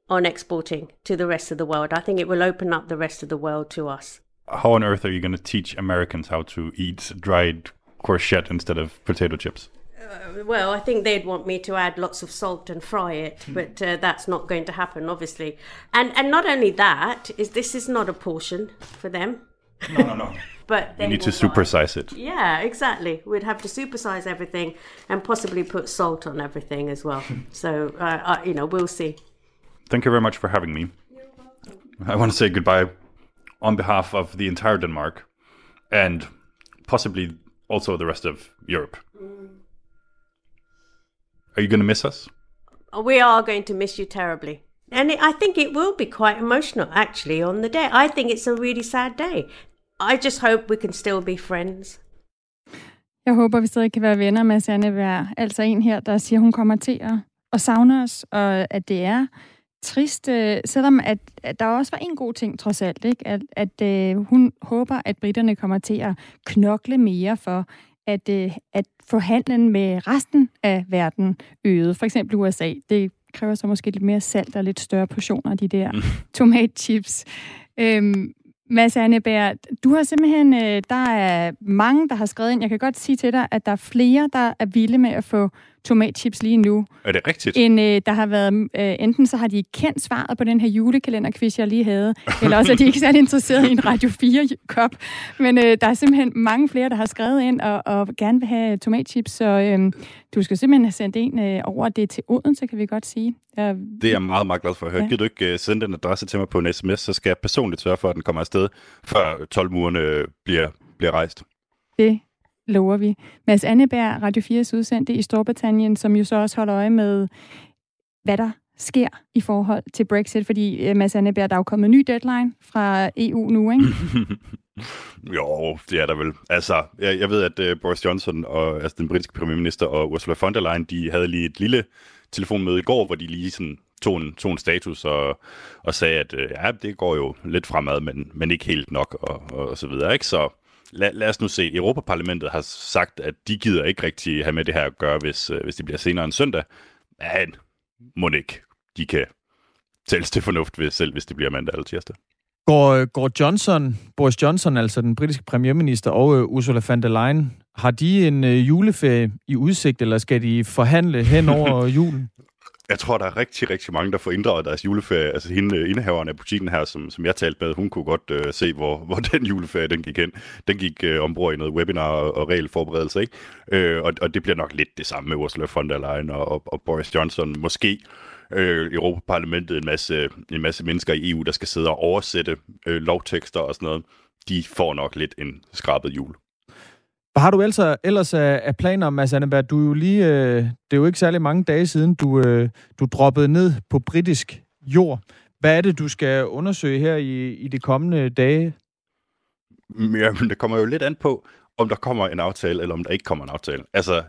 on exporting to the rest of the world. I think it will open up the rest of the world to us. How on earth are you going to teach Americans how to eat dried courgette instead of potato chips? Uh, well, I think they'd want me to add lots of salt and fry it, Hmm. but uh, that's not going to happen, obviously. And and not only that is this is not a portion for them. No, no, no. But You need to supersize it. Yeah, exactly. We'd have to supersize everything and possibly put salt on everything as well. so uh, uh, you know, we'll see. Thank you very much for having me. I want to say goodbye on behalf of the entire Denmark and possibly also the rest of Europe. Are you going to miss us? We are going to miss you terribly. And it, I think it will be quite emotional, actually, on the day. I think it's a really sad day. I just hope we can still be friends. Jeg håber, vi stadig kan være venner med Sanne Altså en her, der siger, hun kommer til at, at savne os, og at det er trist, øh, selvom at, at der også var en god ting trods alt, ikke? at, at øh, hun håber, at britterne kommer til at knokle mere for, at, øh, at få handlen med resten af verden øget. For eksempel USA. Det kræver så måske lidt mere salt og lidt større portioner af de der tomatchips. Øhm, Mads Anneberg, du har simpelthen, øh, der er mange, der har skrevet ind. Jeg kan godt sige til dig, at der er flere, der er vilde med at få tomatchips lige nu. Er det rigtigt? End øh, der har været, øh, enten så har de kendt svaret på den her julekalenderquiz, jeg lige havde, eller også er de ikke særlig interesseret i en Radio 4-kop. Men øh, der er simpelthen mange flere, der har skrevet ind og, og gerne vil have tomatchips, så øh, du skal simpelthen have sendt en øh, over det til Odense, kan vi godt sige. Jeg, Det er jeg meget, meget glad for at høre. Ja. Gider du ikke uh, sende den adresse til mig på en sms, så skal jeg personligt sørge for, at den kommer afsted, før 12 murene bliver, bliver rejst. Det lover vi. Mads Anneberg, Radio 4's udsendte i Storbritannien, som jo så også holder øje med, hvad der sker i forhold til Brexit, fordi øh, Mads Anneberg, der er jo kommet en ny deadline fra EU nu, ikke? Jo, det er der vel. Altså, jeg, jeg ved, at uh, Boris Johnson, og, altså den britiske premierminister, og Ursula von der Leyen, de havde lige et lille telefonmøde i går, hvor de lige sådan tog en, tog en status og, og sagde, at øh, ja, det går jo lidt fremad, men, men ikke helt nok, og, og, og så videre. Ikke? Så lad, lad os nu se. Europaparlamentet har sagt, at de gider ikke rigtig have med det her at gøre, hvis, uh, hvis det bliver senere en søndag. Men må ikke. De kan tælles til fornuft, hvis, selv hvis det bliver mandag eller tirsdag. Går, går Johnson, Boris Johnson, altså den britiske premierminister, og øh, Ursula von der Leyen, har de en øh, juleferie i udsigt, eller skal de forhandle hen over julen? Jeg tror, der er rigtig, rigtig mange, der får inddraget deres juleferie. Altså hende, øh, indehaveren af butikken her, som, som jeg talte med, hun kunne godt øh, se, hvor, hvor den juleferie den gik hen. Den gik øh, ombord i noget webinar og, og regelforberedelse, ikke? Øh, og, og det bliver nok lidt det samme med Ursula von der Leyen og, og, og Boris Johnson. Måske øh, Europaparlamentet en masse, en masse mennesker i EU, der skal sidde og oversætte øh, lovtekster og sådan noget. De får nok lidt en skrabet jul. Hvad har du altså ellers af, af planer, Mads Anneberg? Du er jo lige, øh, det er jo ikke særlig mange dage siden, du, øh, du droppede ned på britisk jord. Hvad er det, du skal undersøge her i, i de kommende dage? Mm, jamen, det kommer jo lidt an på, om der kommer en aftale, eller om der ikke kommer en aftale. Altså,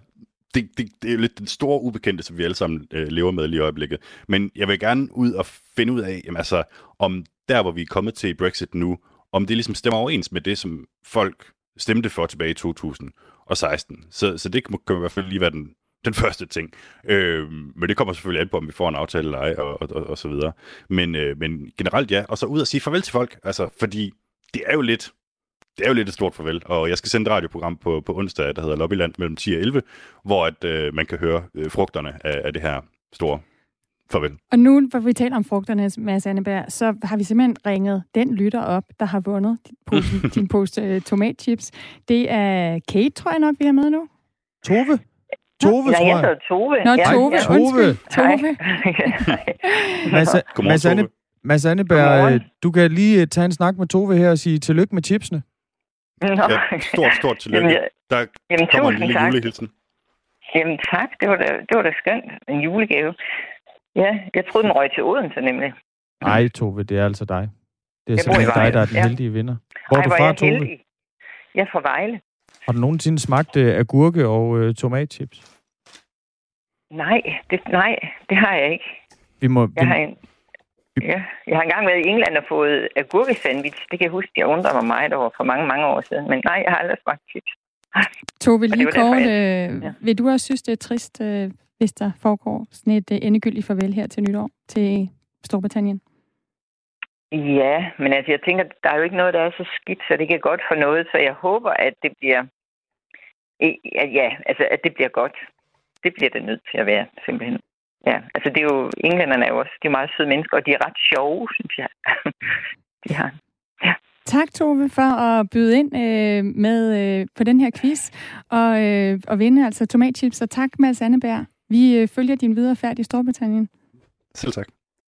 det, det, det er jo lidt den store ubekendte, som vi alle sammen øh, lever med lige i øjeblikket. Men jeg vil gerne ud og finde ud af, jamen, altså, om der, hvor vi er kommet til i Brexit nu, om det ligesom stemmer overens med det, som folk stemte for tilbage i 2016. Så, så det kan kan i hvert fald lige være den, den første ting. Øh, men det kommer selvfølgelig an på, om vi får en aftale eller ej, og, og, og, og så videre. Men, øh, men generelt ja, og så ud og sige farvel til folk, altså, fordi det er jo lidt, det er jo lidt et stort farvel, og jeg skal sende et radioprogram på, på onsdag, der hedder Lobbyland mellem 10 og 11, hvor at, øh, man kan høre øh, frugterne af, af det her store farvel. Og nu, hvor vi taler om frugterne, Mads Anneberg, så har vi simpelthen ringet den lytter op, der har vundet din pose, din pose uh, tomatchips. Det er Kate, tror jeg nok, vi har med nu. Tove? Tove, Nej, tror jeg jeg. hedder Tove. Nå, ja, Tove, ja. undskyld. Tove. Mads, Anne, Tove. Mads Anneberg, Godmorgen. øh, du kan lige øh, tage en snak med Tove her og sige tillykke med chipsene. Nå. Ja, stort, stort tillykke. Jamen, Der Jamen, kommer en lille tak. julehilsen. Jamen tak, det var, da, det var da skønt. En julegave. Ja, jeg troede, den røg til Odense nemlig. Nej, Tove, det er altså dig. Det er Jeg simpelthen dig, der er den ja. heldige vinder. Hvor er Ej, du hvor fra, jeg Tove? heldig. Jeg er fra Vejle. Har du nogensinde smagt øh, agurke og øh, tomatchips? Nej, det, nej, det har jeg ikke. Vi må, vi, Jeg har, en, ja, jeg har engang været i England og fået agurkesandwich. Det kan jeg huske, jeg undrer mig meget over for mange, mange år siden. Men nej, jeg har aldrig smagt chips. Tove, lige var derfor, kort, jeg- øh, ja. vil du også synes, det er trist, øh, hvis der foregår sådan et øh, endegyldigt farvel her til nytår til Storbritannien? Ja, men altså, jeg tænker, der er jo ikke noget, der er så skidt, så det kan godt for noget. Så jeg håber, at det bliver... Ja, ja altså, at det bliver godt. Det bliver det nødt til at være, simpelthen. Ja, altså det er jo, englænderne er jo også, de er meget søde mennesker, og de er ret sjove, synes jeg. de har. Ja. Tak, Tove, for at byde ind øh, med øh, på den her quiz og, øh, og vinde altså tomatchips. Og tak, Mads Anneberg. Vi øh, følger din videre færd i Storbritannien. Selv tak.